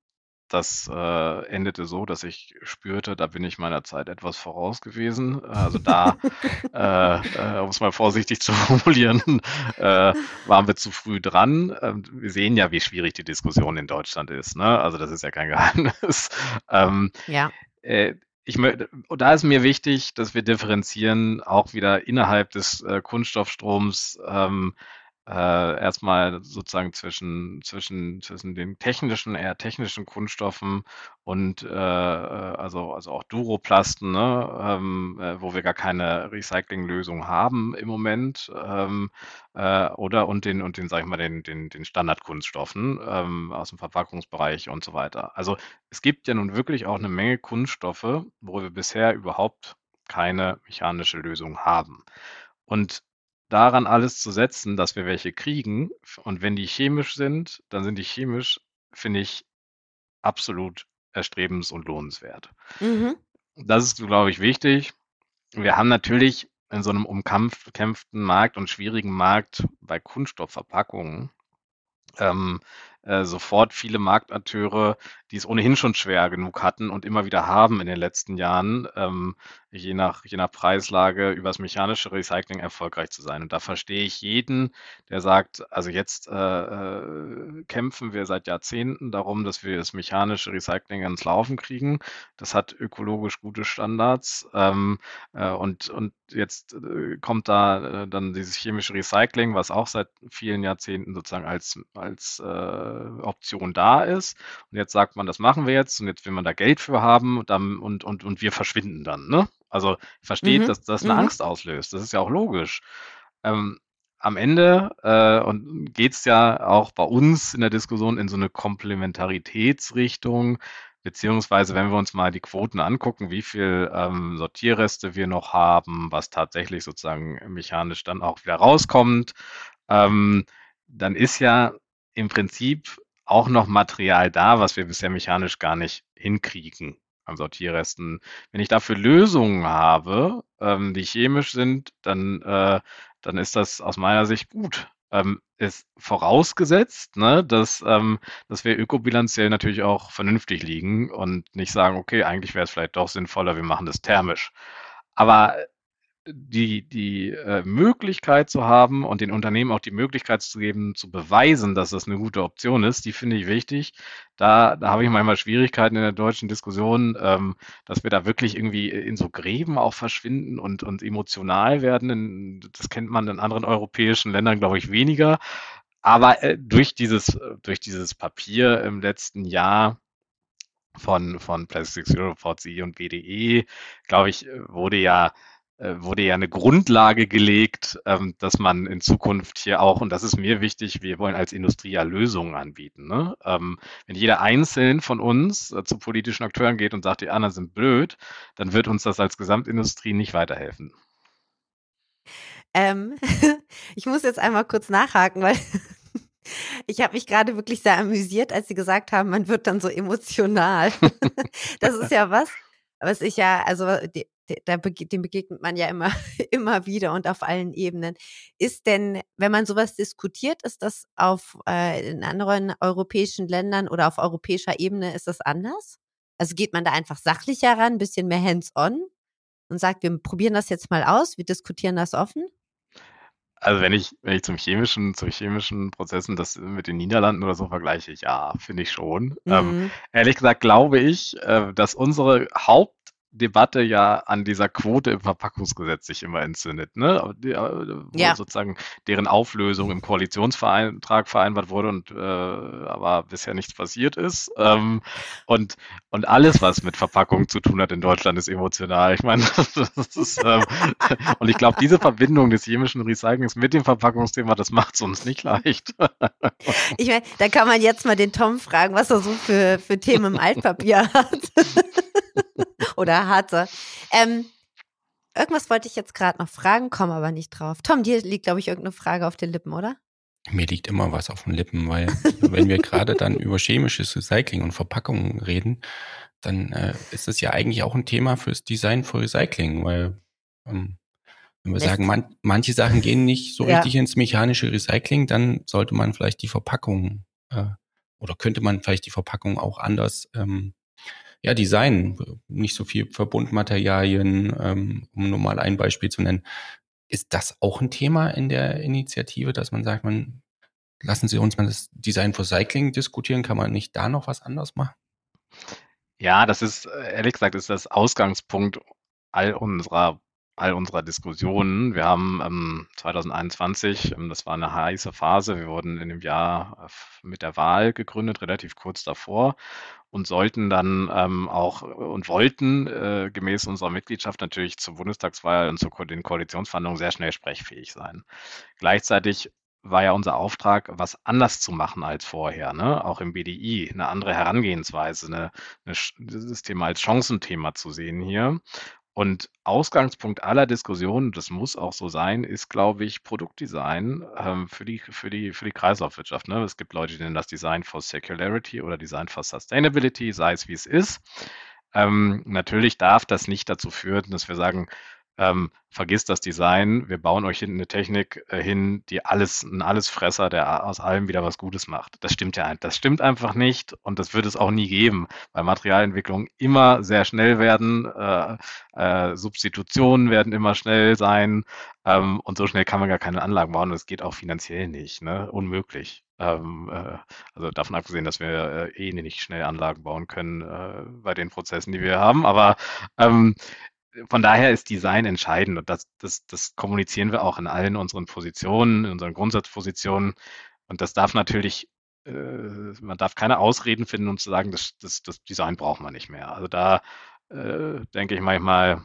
das äh, endete so, dass ich spürte, da bin ich meiner Zeit etwas voraus gewesen. Also da, [laughs] äh, äh, um es mal vorsichtig [laughs] zu formulieren, äh, waren wir zu früh dran. Ähm, wir sehen ja, wie schwierig die Diskussion in Deutschland ist. Ne? Also das ist ja kein [laughs] Geheimnis. Ähm, ja. Äh, ich da ist mir wichtig, dass wir differenzieren, auch wieder innerhalb des äh, Kunststoffstroms. Ähm, äh, erstmal sozusagen zwischen, zwischen, zwischen den technischen, eher technischen Kunststoffen und äh, äh, also, also auch Duroplasten, ne, ähm, äh, wo wir gar keine Recyclinglösung haben im Moment, ähm, äh, oder und den, und den, sag ich mal, den, den, den Standardkunststoffen ähm, aus dem Verpackungsbereich und so weiter. Also es gibt ja nun wirklich auch eine Menge Kunststoffe, wo wir bisher überhaupt keine mechanische Lösung haben. Und daran alles zu setzen, dass wir welche kriegen. Und wenn die chemisch sind, dann sind die chemisch, finde ich, absolut erstrebens- und lohnenswert. Mhm. Das ist, glaube ich, wichtig. Wir haben natürlich in so einem umkämpften Markt und schwierigen Markt bei Kunststoffverpackungen ähm, äh, sofort viele Marktakteure, die es ohnehin schon schwer genug hatten und immer wieder haben in den letzten Jahren, ähm, je, nach, je nach Preislage übers mechanische Recycling erfolgreich zu sein. Und da verstehe ich jeden, der sagt, also jetzt äh, äh, kämpfen wir seit Jahrzehnten darum, dass wir das mechanische Recycling ans Laufen kriegen. Das hat ökologisch gute Standards. Ähm, äh, und, und jetzt äh, kommt da dann dieses chemische Recycling, was auch seit vielen Jahrzehnten sozusagen als, als äh, Option da ist. Und jetzt sagt man, das machen wir jetzt und jetzt will man da Geld für haben und, dann, und, und, und wir verschwinden dann. Ne? Also versteht, mhm. dass das eine mhm. Angst auslöst. Das ist ja auch logisch. Ähm, am Ende äh, und geht es ja auch bei uns in der Diskussion in so eine Komplementaritätsrichtung, beziehungsweise wenn wir uns mal die Quoten angucken, wie viel ähm, Sortierreste wir noch haben, was tatsächlich sozusagen mechanisch dann auch wieder rauskommt, ähm, dann ist ja im Prinzip auch noch Material da, was wir bisher mechanisch gar nicht hinkriegen an Sortierresten. Wenn ich dafür Lösungen habe, ähm, die chemisch sind, dann, äh, dann ist das aus meiner Sicht gut. Ähm, ist vorausgesetzt, ne, dass, ähm, dass wir ökobilanziell natürlich auch vernünftig liegen und nicht sagen, okay, eigentlich wäre es vielleicht doch sinnvoller, wir machen das thermisch. Aber die, die äh, Möglichkeit zu haben und den Unternehmen auch die Möglichkeit zu geben, zu beweisen, dass das eine gute Option ist, die finde ich wichtig. Da, da habe ich manchmal Schwierigkeiten in der deutschen Diskussion, ähm, dass wir da wirklich irgendwie in so Gräben auch verschwinden und, und emotional werden. Das kennt man in anderen europäischen Ländern, glaube ich, weniger. Aber äh, durch, dieses, durch dieses Papier im letzten Jahr von, von Plastic Zero, VCI und BDE, glaube ich, wurde ja äh, wurde ja eine Grundlage gelegt, ähm, dass man in Zukunft hier auch, und das ist mir wichtig, wir wollen als Industrie ja Lösungen anbieten. Ne? Ähm, wenn jeder einzeln von uns äh, zu politischen Akteuren geht und sagt, die anderen sind blöd, dann wird uns das als Gesamtindustrie nicht weiterhelfen. Ähm, [laughs] ich muss jetzt einmal kurz nachhaken, weil [laughs] ich habe mich gerade wirklich sehr amüsiert, als Sie gesagt haben, man wird dann so emotional. [laughs] das ist ja was, was ich ja, also da dem begegnet man ja immer, [laughs] immer wieder und auf allen Ebenen. Ist denn, wenn man sowas diskutiert, ist das auf äh, in anderen europäischen Ländern oder auf europäischer Ebene ist das anders? Also geht man da einfach sachlicher ran, ein bisschen mehr hands-on und sagt, wir probieren das jetzt mal aus, wir diskutieren das offen? Also wenn ich, wenn ich zum chemischen, zu chemischen Prozessen das mit den Niederlanden oder so vergleiche, ja, finde ich schon. Ähm, mhm. Ähm, ehrlich gesagt glaube ich, äh, dass unsere Haupt Debatte ja an dieser Quote im Verpackungsgesetz sich immer entzündet, ne? Wo Ja. sozusagen deren Auflösung im Koalitionsvertrag vereinbart wurde und äh, aber bisher nichts passiert ist. Ähm, und, und alles, was mit Verpackung zu tun hat in Deutschland, ist emotional. Ich meine, [laughs] das ist, ähm, und ich glaube, diese Verbindung des chemischen Recyclings mit dem Verpackungsthema, das macht es uns nicht leicht. [laughs] Ich meine, da kann man jetzt mal den Tom fragen, was er so für, für Themen im Altpapier hat. [laughs] [laughs] Oder hatte. Ähm, irgendwas wollte ich jetzt gerade noch fragen, komme aber nicht drauf. Tom, dir liegt, glaube ich, irgendeine Frage auf den Lippen, oder? Mir liegt immer was auf den Lippen, weil wenn wir gerade dann [laughs] über chemisches Recycling und Verpackungen reden, dann äh, ist es ja eigentlich auch ein Thema fürs Design für Recycling, weil ähm, wenn wir Lässt- sagen, man, manche Sachen gehen nicht so [laughs] Ja. richtig ins mechanische Recycling, dann sollte man vielleicht die Verpackung äh, oder könnte man vielleicht die Verpackung auch anders ähm, ja, designen. Nicht so viel Verbundmaterialien, ähm, um nur mal ein Beispiel zu nennen. Ist das auch ein Thema in der Initiative, dass man sagt, man lassen Sie uns mal das Design for Cycling diskutieren, kann man nicht da noch was anderes machen? Ja, das ist, äh, ehrlich gesagt, ist das Ausgangspunkt all unserer, all unserer Diskussionen. Wir haben ähm, 2021, ähm, das war eine heiße Phase, wir wurden in dem Jahr äh, mit der Wahl gegründet, relativ kurz davor und sollten dann ähm, auch äh, und wollten äh, gemäß unserer Mitgliedschaft natürlich zur Bundestagswahl und zu den Koalitionsverhandlungen sehr schnell sprechfähig sein. Gleichzeitig war ja unser Auftrag, was anders zu machen als vorher, ne? Auch im BDI, eine andere Herangehensweise, eine, eine, dieses Thema als Chancenthema zu sehen hier. Und Ausgangspunkt aller Diskussionen, das muss auch so sein, ist, glaube ich, Produktdesign ähm, für die, für die, für die Kreislaufwirtschaft. Ne? Es gibt Leute, die nennen das Design for Circularity oder Design for Sustainability, sei es wie es ist. Ähm, natürlich darf das nicht dazu führen, dass wir sagen, ähm, vergisst das Design, wir bauen euch hinten eine Technik äh, hin, die alles, ein Allesfresser, der aus allem wieder was Gutes macht. Das stimmt ja, das stimmt einfach nicht und das wird es auch nie geben, weil Materialentwicklungen immer sehr schnell werden, äh, äh, Substitutionen werden immer schnell sein ähm, und so schnell kann man gar keine Anlagen bauen. Das geht auch finanziell nicht, ne? Unmöglich. Ähm, äh, also davon abgesehen, dass wir äh, eh nicht schnell Anlagen bauen können äh, bei den Prozessen, die wir haben, aber ähm, von daher ist Design entscheidend und das, das, das kommunizieren wir auch in allen unseren Positionen, in unseren Grundsatzpositionen. Und das darf natürlich, äh, man darf keine Ausreden finden, um zu sagen, das, das, das Design braucht man nicht mehr. Also da äh, denke ich manchmal,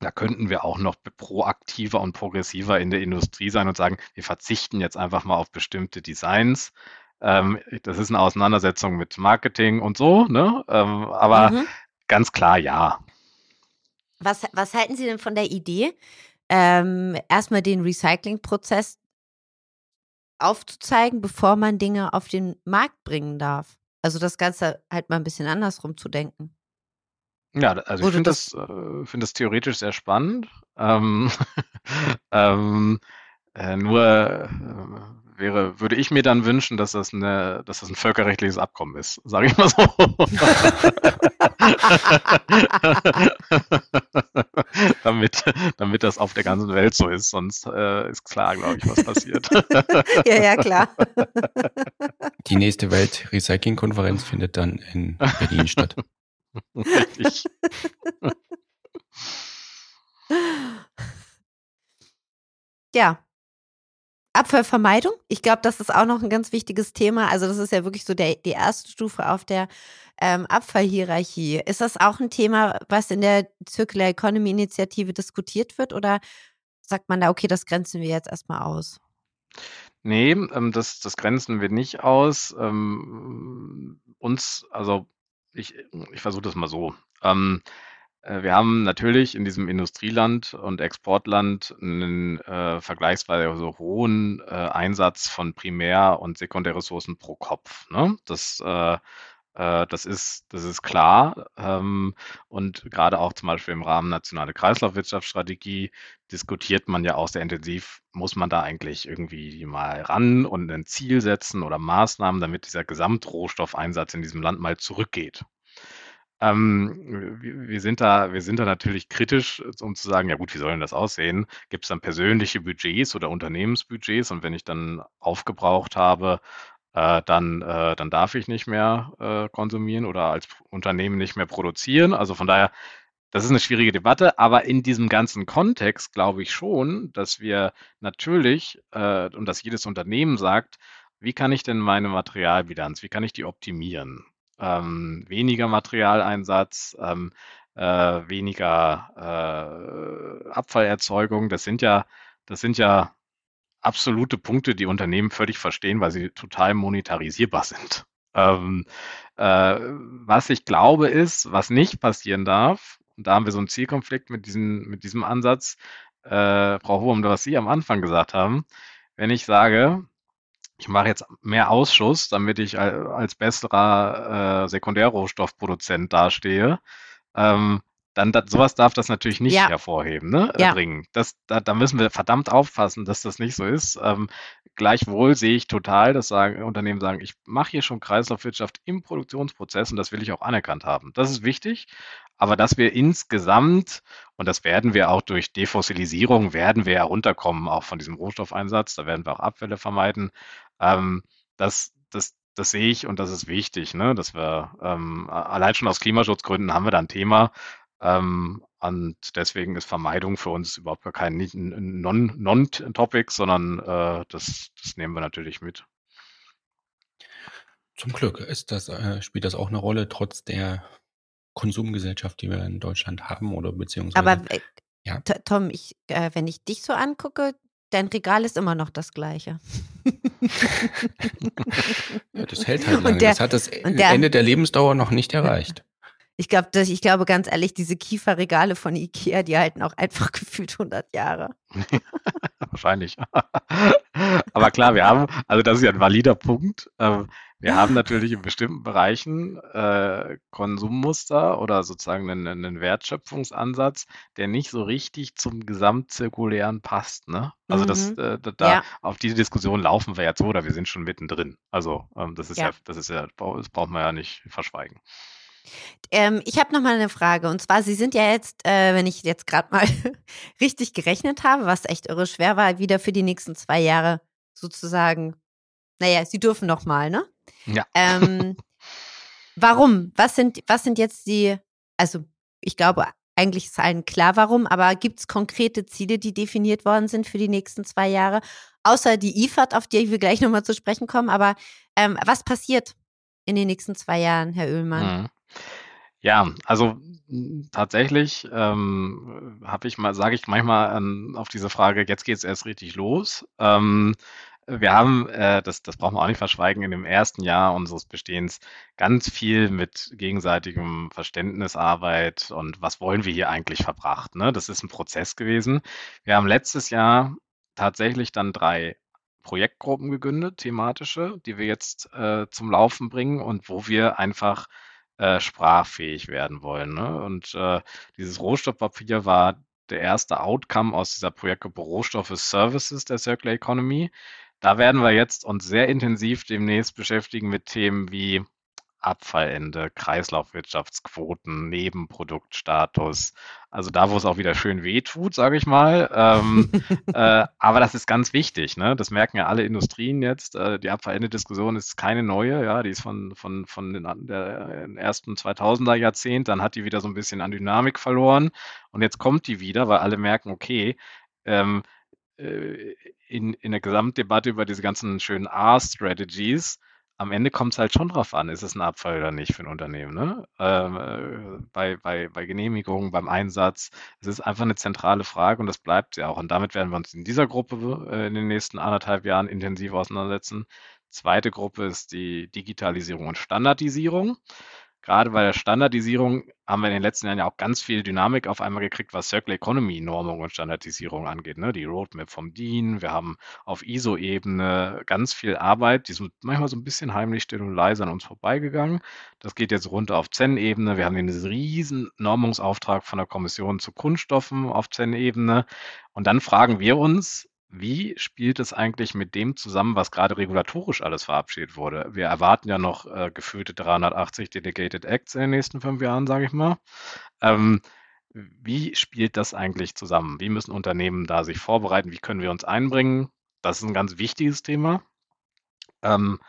da könnten wir auch noch proaktiver und progressiver in der Industrie sein und sagen, wir verzichten jetzt einfach mal auf bestimmte Designs. Ähm, das ist eine Auseinandersetzung mit Marketing und so, ne? Ähm, aber Mhm. ganz klar ja. Was, was halten Sie denn von der Idee, ähm, erstmal den Recyclingprozess aufzuzeigen, bevor man Dinge auf den Markt bringen darf? Also das Ganze halt mal ein bisschen andersrum zu denken. Ja, also ich Wurde finde das- das, äh, finde das theoretisch sehr spannend. Ähm, [laughs] ähm, äh, nur äh, wäre, würde ich mir dann wünschen, dass das eine, dass das ein völkerrechtliches Abkommen ist, sage ich mal so. [laughs] damit, damit das auf der ganzen Welt so ist, sonst äh, ist klar, glaube ich, was passiert. [laughs] ja, ja, klar. [laughs] Die nächste Weltrecycling-Konferenz findet dann in Berlin statt. Richtig. Ja. Abfallvermeidung. Ich glaube, das ist auch noch ein ganz wichtiges Thema. Also das ist ja wirklich so der, die erste Stufe auf der ähm, Abfallhierarchie. Ist das auch ein Thema, was in der Circular Economy Initiative diskutiert wird? Oder sagt man da, okay, das grenzen wir jetzt erstmal aus? Nee, ähm, das, das grenzen wir nicht aus. Ähm, uns, also ich, ich versuche das mal so. Ähm, äh, wir haben natürlich in diesem Industrieland und Exportland einen äh, vergleichsweise hohen äh, Einsatz von Primär- und Sekundärressourcen pro Kopf. Ne? Das, äh, äh, das ist, das ist klar. Ähm, und gerade auch zum Beispiel im Rahmen nationale Kreislaufwirtschaftsstrategie diskutiert man ja auch sehr intensiv, muss man da eigentlich irgendwie mal ran und ein Ziel setzen oder Maßnahmen, damit dieser Gesamtrohstoffeinsatz in diesem Land mal zurückgeht. Ähm, wir, sind da, wir sind da natürlich kritisch, um zu sagen, ja gut, wie soll denn das aussehen? Gibt es dann persönliche Budgets oder Unternehmensbudgets? Und wenn ich dann aufgebraucht habe, äh, dann, äh, dann darf ich nicht mehr äh, konsumieren oder als Unternehmen nicht mehr produzieren. Also von daher das ist eine schwierige Debatte, aber in diesem ganzen Kontext glaube ich schon, dass wir natürlich äh, und dass jedes Unternehmen sagt, wie kann ich denn meine Materialbilanz, wie kann ich die optimieren? Ähm, weniger Materialeinsatz, ähm, äh, weniger äh, Abfallerzeugung, das sind ja, das sind ja absolute Punkte, die Unternehmen völlig verstehen, weil sie total monetarisierbar [laughs] sind. Ähm, äh, was ich glaube ist, was nicht passieren darf, und da haben wir so einen Zielkonflikt mit diesem, mit diesem Ansatz, äh, Frau Hohem, was Sie am Anfang gesagt haben, wenn ich sage, ich mache jetzt mehr Ausschuss, damit ich als besserer äh, Sekundärrohstoffproduzent dastehe, ähm, dann da, sowas darf das natürlich nicht ja. hervorheben, ne? Ja. bringen. Das, da, da müssen wir verdammt aufpassen, dass das nicht so ist. Ähm, gleichwohl sehe ich total, dass sagen, Unternehmen sagen, ich mache hier schon Kreislaufwirtschaft im Produktionsprozess und das will ich auch anerkannt haben. Das ist wichtig, aber dass wir insgesamt, und das werden wir auch durch Defossilisierung, werden wir herunterkommen, auch von diesem Rohstoffeinsatz, da werden wir auch Abfälle vermeiden. Ähm, das, das, das sehe ich und das ist wichtig, ne? dass wir ähm, allein schon aus Klimaschutzgründen haben wir da ein Thema, ähm, und deswegen ist Vermeidung für uns überhaupt gar kein Non-Topic, sondern äh, das, das nehmen wir natürlich mit. Zum Glück ist das, äh, spielt das auch eine Rolle, trotz der Konsumgesellschaft, die wir in Deutschland haben oder beziehungsweise. Aber äh, ja. Tom, ich, äh, wenn ich dich so angucke, dein Regal ist immer noch das gleiche. [laughs] ja, das hält halt lange. Der, das hat das der, Ende der Lebensdauer noch nicht erreicht. Ich glaube, ich glaube ganz ehrlich, diese Kieferregale von Ikea, die halten auch einfach [laughs] gefühlt 100 Jahre. [laughs] Wahrscheinlich. Aber klar, wir haben, also das ist ja ein valider Punkt. Ähm, wir haben natürlich in bestimmten Bereichen äh, Konsummuster oder sozusagen einen, einen, Wertschöpfungsansatz, der nicht so richtig zum Gesamtzirkulären passt. Ne? Also das, mhm. äh, da, ja. auf diese Diskussion laufen wir jetzt so oder wir sind schon mittendrin. Also ähm, das ist ja. ja, das ist ja, das braucht man ja nicht verschweigen. Ähm, ich habe noch mal eine Frage. Und zwar, Sie sind ja jetzt, äh, wenn ich jetzt gerade mal [laughs] richtig gerechnet habe, was echt irre schwer war, wieder für die nächsten zwei Jahre sozusagen, naja, Sie dürfen noch mal, ne? Ja. Ähm, warum? Was sind, was sind jetzt die, also ich glaube, eigentlich ist allen klar, warum, aber gibt es konkrete Ziele, die definiert worden sind für die nächsten zwei Jahre? Außer die IFAD, auf die wir gleich nochmal zu sprechen kommen. Aber ähm, was passiert in den nächsten zwei Jahren, Herr Oehlmann? Mhm. Ja, also tatsächlich ähm, habe ich mal, sage ich manchmal ähm, auf diese Frage, jetzt geht es erst richtig los. Ähm, wir haben, äh, das, das brauchen wir auch nicht verschweigen, in dem ersten Jahr unseres Bestehens ganz viel mit gegenseitigem Verständnisarbeit und was wollen wir hier eigentlich verbracht. Ne? Das ist ein Prozess gewesen. Wir haben letztes Jahr tatsächlich dann drei Projektgruppen gegründet, thematische, die wir jetzt äh, zum Laufen bringen und wo wir einfach äh, sprachfähig werden wollen. Ne? Und äh, dieses Rohstoffpapier war der erste Outcome aus dieser Projektgruppe Rohstoffe Services der Circular Economy. Da werden wir jetzt uns sehr intensiv demnächst beschäftigen mit Themen wie Abfallende, Kreislaufwirtschaftsquoten, Nebenproduktstatus. Also da, wo es auch wieder schön weh tut, sage ich mal. Ähm, [laughs] äh, aber das ist ganz wichtig. Ne? Das merken ja alle Industrien jetzt. Äh, die Abfallende-Diskussion ist keine neue. Ja, die ist von, von, von den der ersten 2000er Jahrzehnt. Dann hat die wieder so ein bisschen an Dynamik verloren. Und jetzt kommt die wieder, weil alle merken, okay, ähm, äh, in, in der Gesamtdebatte über diese ganzen schönen R-Strategies am Ende kommt es halt schon drauf an, ist es ein Abfall oder nicht für ein Unternehmen. Ne? Ähm, äh, bei, bei, bei Genehmigungen, beim Einsatz. Es ist einfach eine zentrale Frage und das bleibt ja auch. Und damit werden wir uns in dieser Gruppe äh, in den nächsten anderthalb Jahren intensiv auseinandersetzen. Zweite Gruppe ist die Digitalisierung und Standardisierung gerade bei der Standardisierung haben wir in den letzten Jahren ja auch ganz viel Dynamik auf einmal gekriegt, was Circular Economy Normung und Standardisierung angeht. Ne? Die Roadmap vom DIN, wir haben auf ISO-Ebene ganz viel Arbeit, die sind manchmal so ein bisschen heimlich still und leise an uns vorbeigegangen. Das geht jetzt runter auf ZEN-Ebene. Wir haben den riesen Normungsauftrag von der Kommission zu Kunststoffen auf ZEN-Ebene. Und dann fragen wir uns, wie spielt es eigentlich mit dem zusammen, was gerade regulatorisch alles verabschiedet wurde? Wir erwarten ja noch äh, gefühlte 380 Delegated Acts in den nächsten fünf Jahren, sage ich mal. Ähm, wie spielt das eigentlich zusammen? Wie müssen Unternehmen da sich vorbereiten? Wie können wir uns einbringen? Das ist ein ganz wichtiges Thema. Ähm,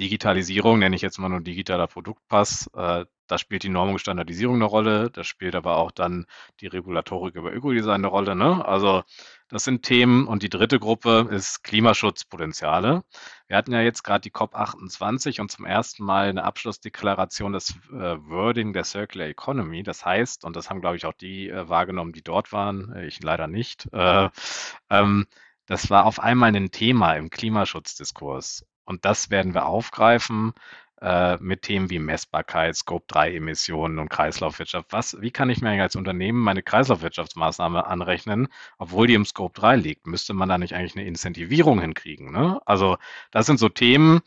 Digitalisierung nenne ich jetzt mal nur digitaler Produktpass. Äh, da spielt die Normung Standardisierung eine Rolle, da spielt aber auch dann die Regulatorik über Ökodesign eine Rolle. Ne? Also das sind Themen. Und die dritte Gruppe ist Klimaschutzpotenziale. Wir hatten ja jetzt gerade die COP28 und zum ersten Mal eine Abschlussdeklaration des äh, Wording der Circular Economy. Das heißt, und das haben, glaube ich, auch die äh, wahrgenommen, die dort waren, äh, ich leider nicht, äh, ähm, das war auf einmal ein Thema im Klimaschutzdiskurs. Und das werden wir aufgreifen äh, mit Themen wie Messbarkeit, Scope-3-Emissionen und Kreislaufwirtschaft. Was, wie kann ich mir als Unternehmen meine Kreislaufwirtschaftsmaßnahme anrechnen, obwohl die im Scope 3 liegt? Müsste man da nicht eigentlich eine Incentivierung hinkriegen? Ne? Also das sind so Themen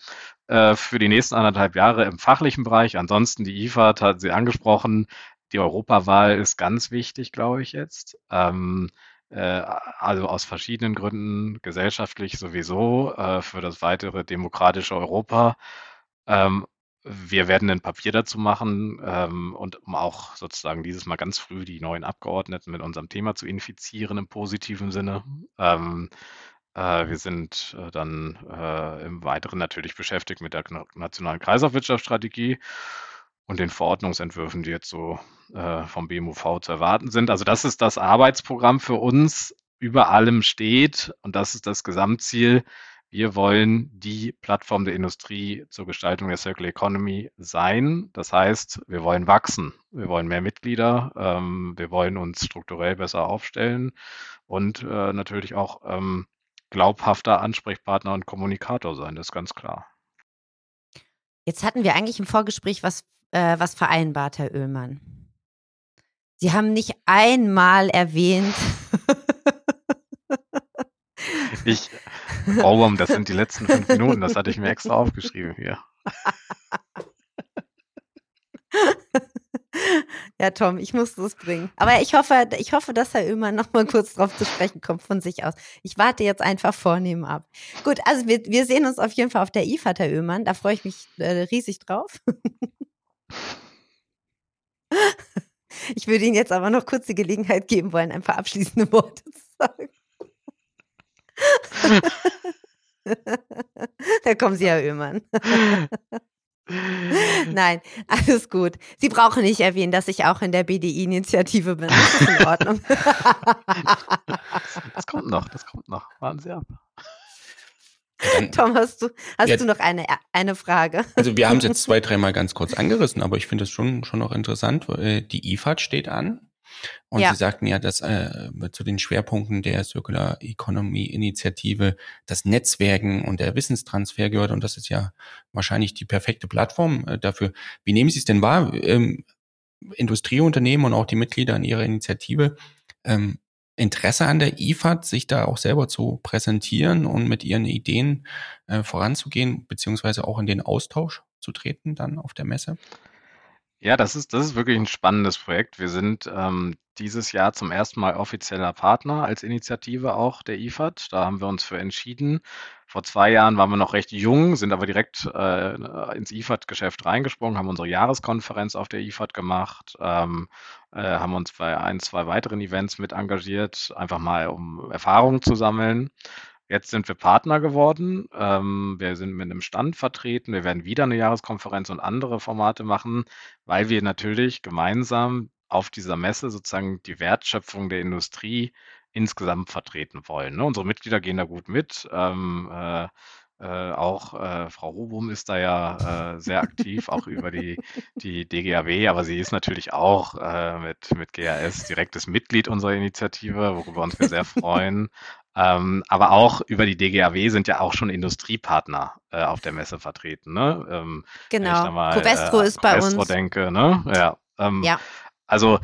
äh, für die nächsten anderthalb Jahre im fachlichen Bereich. Ansonsten die IFAD hat sie angesprochen. Die Europawahl ist ganz wichtig, glaube ich jetzt. Ähm, äh, also aus verschiedenen Gründen, gesellschaftlich sowieso, äh, für das weitere demokratische Europa. Ähm, wir werden ein Papier dazu machen ähm, und um auch sozusagen dieses Mal ganz früh die neuen Abgeordneten mit unserem Thema zu infizieren im positiven Sinne. Ähm, äh, wir sind äh, dann äh, im Weiteren natürlich beschäftigt mit der nationalen Kreislaufwirtschaftsstrategie und den Verordnungsentwürfen, die jetzt so äh, vom BMUV zu erwarten sind. Also das ist das Arbeitsprogramm für uns, über allem steht und das ist das Gesamtziel wir wollen die Plattform der Industrie zur Gestaltung der Circular Economy sein. Das heißt, wir wollen wachsen. Wir wollen mehr Mitglieder. Ähm, wir wollen uns strukturell besser aufstellen und äh, natürlich auch ähm, glaubhafter Ansprechpartner und Kommunikator sein. Das ist ganz klar. Jetzt hatten wir eigentlich im Vorgespräch was, äh, was vereinbart, Herr Oehlmann. Sie haben nicht einmal erwähnt. [laughs] ich, Ohrwurm, das sind die letzten fünf Minuten, das hatte ich mir extra aufgeschrieben hier. [laughs] Ja, Tom, ich musste es bringen. Aber ich hoffe, ich hoffe, dass Herr Ömer noch mal kurz drauf zu sprechen kommt von sich aus. Ich warte jetzt einfach vornehm ab. Gut, also wir, wir sehen uns auf jeden Fall auf der IFAT, Herr Öhmann. Da freue ich mich äh, riesig drauf. [laughs] [laughs] ich würde Ihnen jetzt aber noch kurz die Gelegenheit geben wollen, ein paar abschließende Worte zu sagen. [laughs] da kommen Sie, Herr Oehmann. [laughs] Nein, alles gut. Sie brauchen nicht erwähnen, dass ich auch in der BDI-Initiative bin. Das ist in Ordnung. das kommt noch, das kommt noch. Warten Sie ab. Dann, Tom, hast du, hast ja, du noch eine, eine Frage? Also wir haben es jetzt [laughs] zwei, dreimal ganz kurz angerissen, aber ich finde es schon, schon noch interessant. Die IFAD steht an. Und ja. Sie sagten ja, dass äh, zu den Schwerpunkten der Circular Economy Initiative das Netzwerken und der Wissenstransfer gehört. Und das ist ja wahrscheinlich die perfekte Plattform äh, dafür. Wie nehmen Sie es denn wahr? Ähm, Industrieunternehmen und auch die Mitglieder in ihrer Initiative ähm, Interesse an der IFAD, sich da auch selber zu präsentieren und mit ihren Ideen äh, voranzugehen, beziehungsweise auch in den Austausch zu treten dann auf der Messe? Ja, das ist das ist wirklich ein spannendes Projekt. Wir sind, ähm, dieses Jahr zum ersten Mal offizieller Partner als Initiative auch der IFAD. Da haben wir uns für entschieden. Vor zwei Jahren waren wir noch recht jung, sind aber direkt äh, ins IFAD-Geschäft reingesprungen, haben unsere Jahreskonferenz auf der IFAD gemacht, ähm, äh, haben uns bei ein, zwei weiteren Events mit engagiert, einfach mal um Erfahrungen zu sammeln. Jetzt sind wir Partner geworden. Ähm, wir sind mit einem Stand vertreten. Wir werden wieder eine Jahreskonferenz und andere Formate machen, weil wir natürlich gemeinsam auf dieser Messe sozusagen die Wertschöpfung der Industrie insgesamt vertreten wollen. Ne? Unsere Mitglieder gehen da gut mit. Ähm, äh, äh, auch äh, Frau Rubum ist da ja äh, sehr aktiv, auch über die, die DGAW, aber sie ist natürlich auch äh, mit, mit GAS direktes Mitglied unserer Initiative, worüber uns wir sehr freuen. Ähm, aber auch über die DGAW sind ja auch schon Industriepartner äh, auf der Messe vertreten. Ne? Ähm, genau. Mal, Covestro äh, ist Covestro bei uns. denke, ne? Ja. Ähm, ja. Also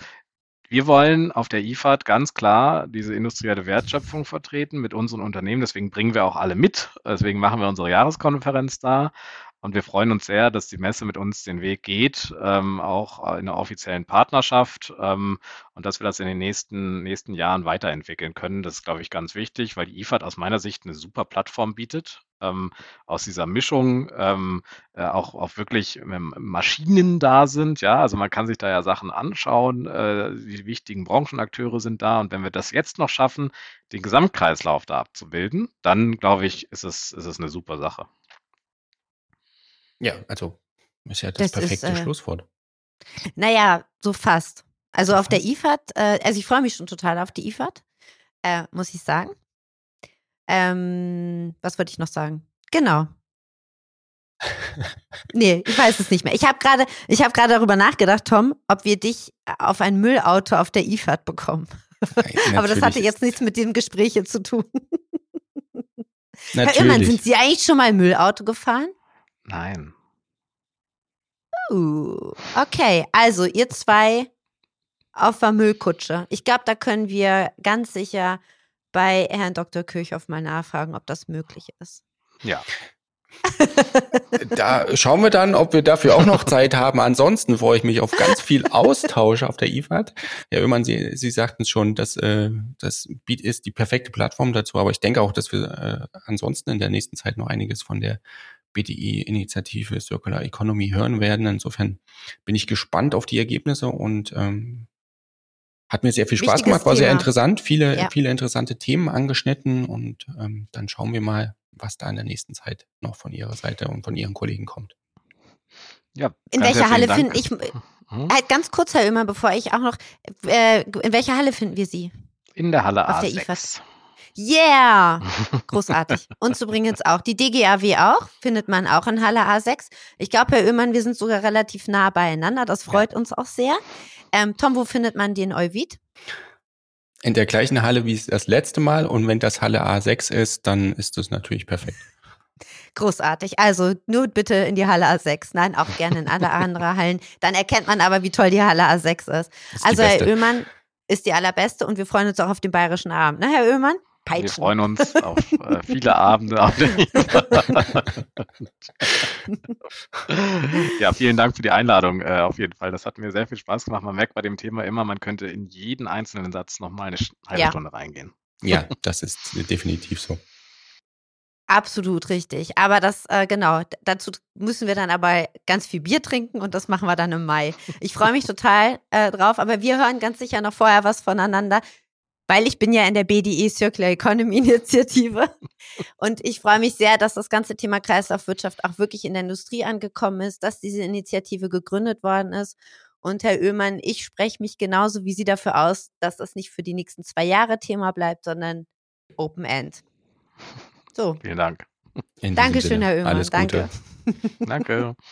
wir wollen auf der IFAD ganz klar diese industrielle Wertschöpfung vertreten mit unseren Unternehmen. Deswegen bringen wir auch alle mit. Deswegen machen wir unsere Jahreskonferenz da. Und wir freuen uns sehr, dass die Messe mit uns den Weg geht, ähm, auch in einer offiziellen Partnerschaft ähm, und dass wir das in den nächsten, nächsten Jahren weiterentwickeln können. Das ist, glaube ich, ganz wichtig, weil die IFAD aus meiner Sicht eine super Plattform bietet. Ähm, aus dieser Mischung ähm, äh, auch, auch wirklich ähm, Maschinen da sind. Ja, also man kann sich da ja Sachen anschauen. Äh, die wichtigen Branchenakteure sind da. Und wenn wir das jetzt noch schaffen, den Gesamtkreislauf da abzubilden, dann glaube ich, ist es, ist es eine super Sache. Ja, also ist ja das, Das ist, perfekte äh, Schlusswort. Naja, so fast. Also auf der IFAD, äh, also ich freue mich schon total auf die IFAD, äh, muss ich sagen. Ähm, was wollte ich noch sagen? Genau. Nee, ich weiß es nicht mehr. Ich habe gerade, ich habe gerade darüber nachgedacht, Tom, ob wir dich auf ein Müllauto auf der IFAD bekommen. [laughs] Aber das hatte Natürlich. jetzt nichts mit dem Gespräch zu tun. [laughs] Herr Irrmann, Natürlich. sind Sie eigentlich schon mal Müllauto gefahren? Nein. Uh, okay, also ihr zwei auf der Müllkutsche. Ich glaube, da können wir ganz sicher bei Herrn Dr. Kirchhoff mal nachfragen, ob das möglich ist. Ja. [laughs] Da schauen wir dann, ob wir dafür auch noch Zeit haben. Ansonsten freue ich mich auf ganz viel Austausch auf der IFAD. Herr Oehmann, Sie, Sie sagten es schon, dass äh, das Beat ist die perfekte Plattform dazu, aber ich denke auch, dass wir äh, ansonsten in der nächsten Zeit noch einiges von der BDI-Initiative Circular Economy hören werden. Insofern bin ich gespannt auf die Ergebnisse und ähm, hat mir sehr viel Spaß Wichtiges gemacht, war sehr Thema. interessant, viele, Ja. viele interessante Themen angeschnitten und ähm, dann schauen wir mal, was da in der nächsten Zeit noch von Ihrer Seite und von Ihren Kollegen kommt. ja In welcher Halle Dank. ich, Hm? halt ganz kurz, Herr Oehmann, bevor ich auch noch, äh, in welcher Halle finden wir Sie? In der Halle auf der A6. Yeah! [laughs] Großartig. Uns übrigens auch. Die DGAW auch, findet man auch in Halle A6. Ich glaube, Herr Oehmann, wir sind sogar relativ nah beieinander. Das freut uns auch sehr. Ähm, Tom, wo findet man den Euvid? In der gleichen Halle wie es das letzte Mal und wenn das Halle A6 ist, dann ist das natürlich perfekt. Großartig. Also nur bitte in die Halle A6. Nein, auch gerne in alle [laughs] anderen Hallen. Dann erkennt man aber, wie toll die Halle A6 ist. Ist Also Herr. Oehmann ist die allerbeste und wir freuen uns auch auf den bayerischen Abend. Ne, Herr Oehmann? Wir Peitschen. freuen uns auf äh, viele Abende. [laughs] Ja, vielen Dank für die Einladung. Äh, auf jeden Fall. Das hat mir sehr viel Spaß gemacht. Man merkt bei dem Thema immer, man könnte in jeden einzelnen Satz nochmal eine halbe Ja. Stunde reingehen. Ja, das ist definitiv so. Absolut richtig. Aber das, äh, genau, dazu müssen wir dann aber ganz viel Bier trinken und das machen wir dann im Mai. Ich freue mich total äh, drauf, aber wir hören ganz sicher noch vorher was voneinander, weil ich bin ja in der BDE Circular Economy Initiative [laughs] und ich freue mich sehr, dass das ganze Thema Kreislaufwirtschaft auch wirklich in der Industrie angekommen ist, dass diese Initiative gegründet worden ist. Und Herr Oehmann, ich spreche mich genauso wie Sie dafür aus, dass das nicht für die nächsten zwei Jahre Thema bleibt, sondern Open End. So, Vielen Dank. Dankeschön, Herr Oehmann. Alles Gute. Danke. Danke. [laughs]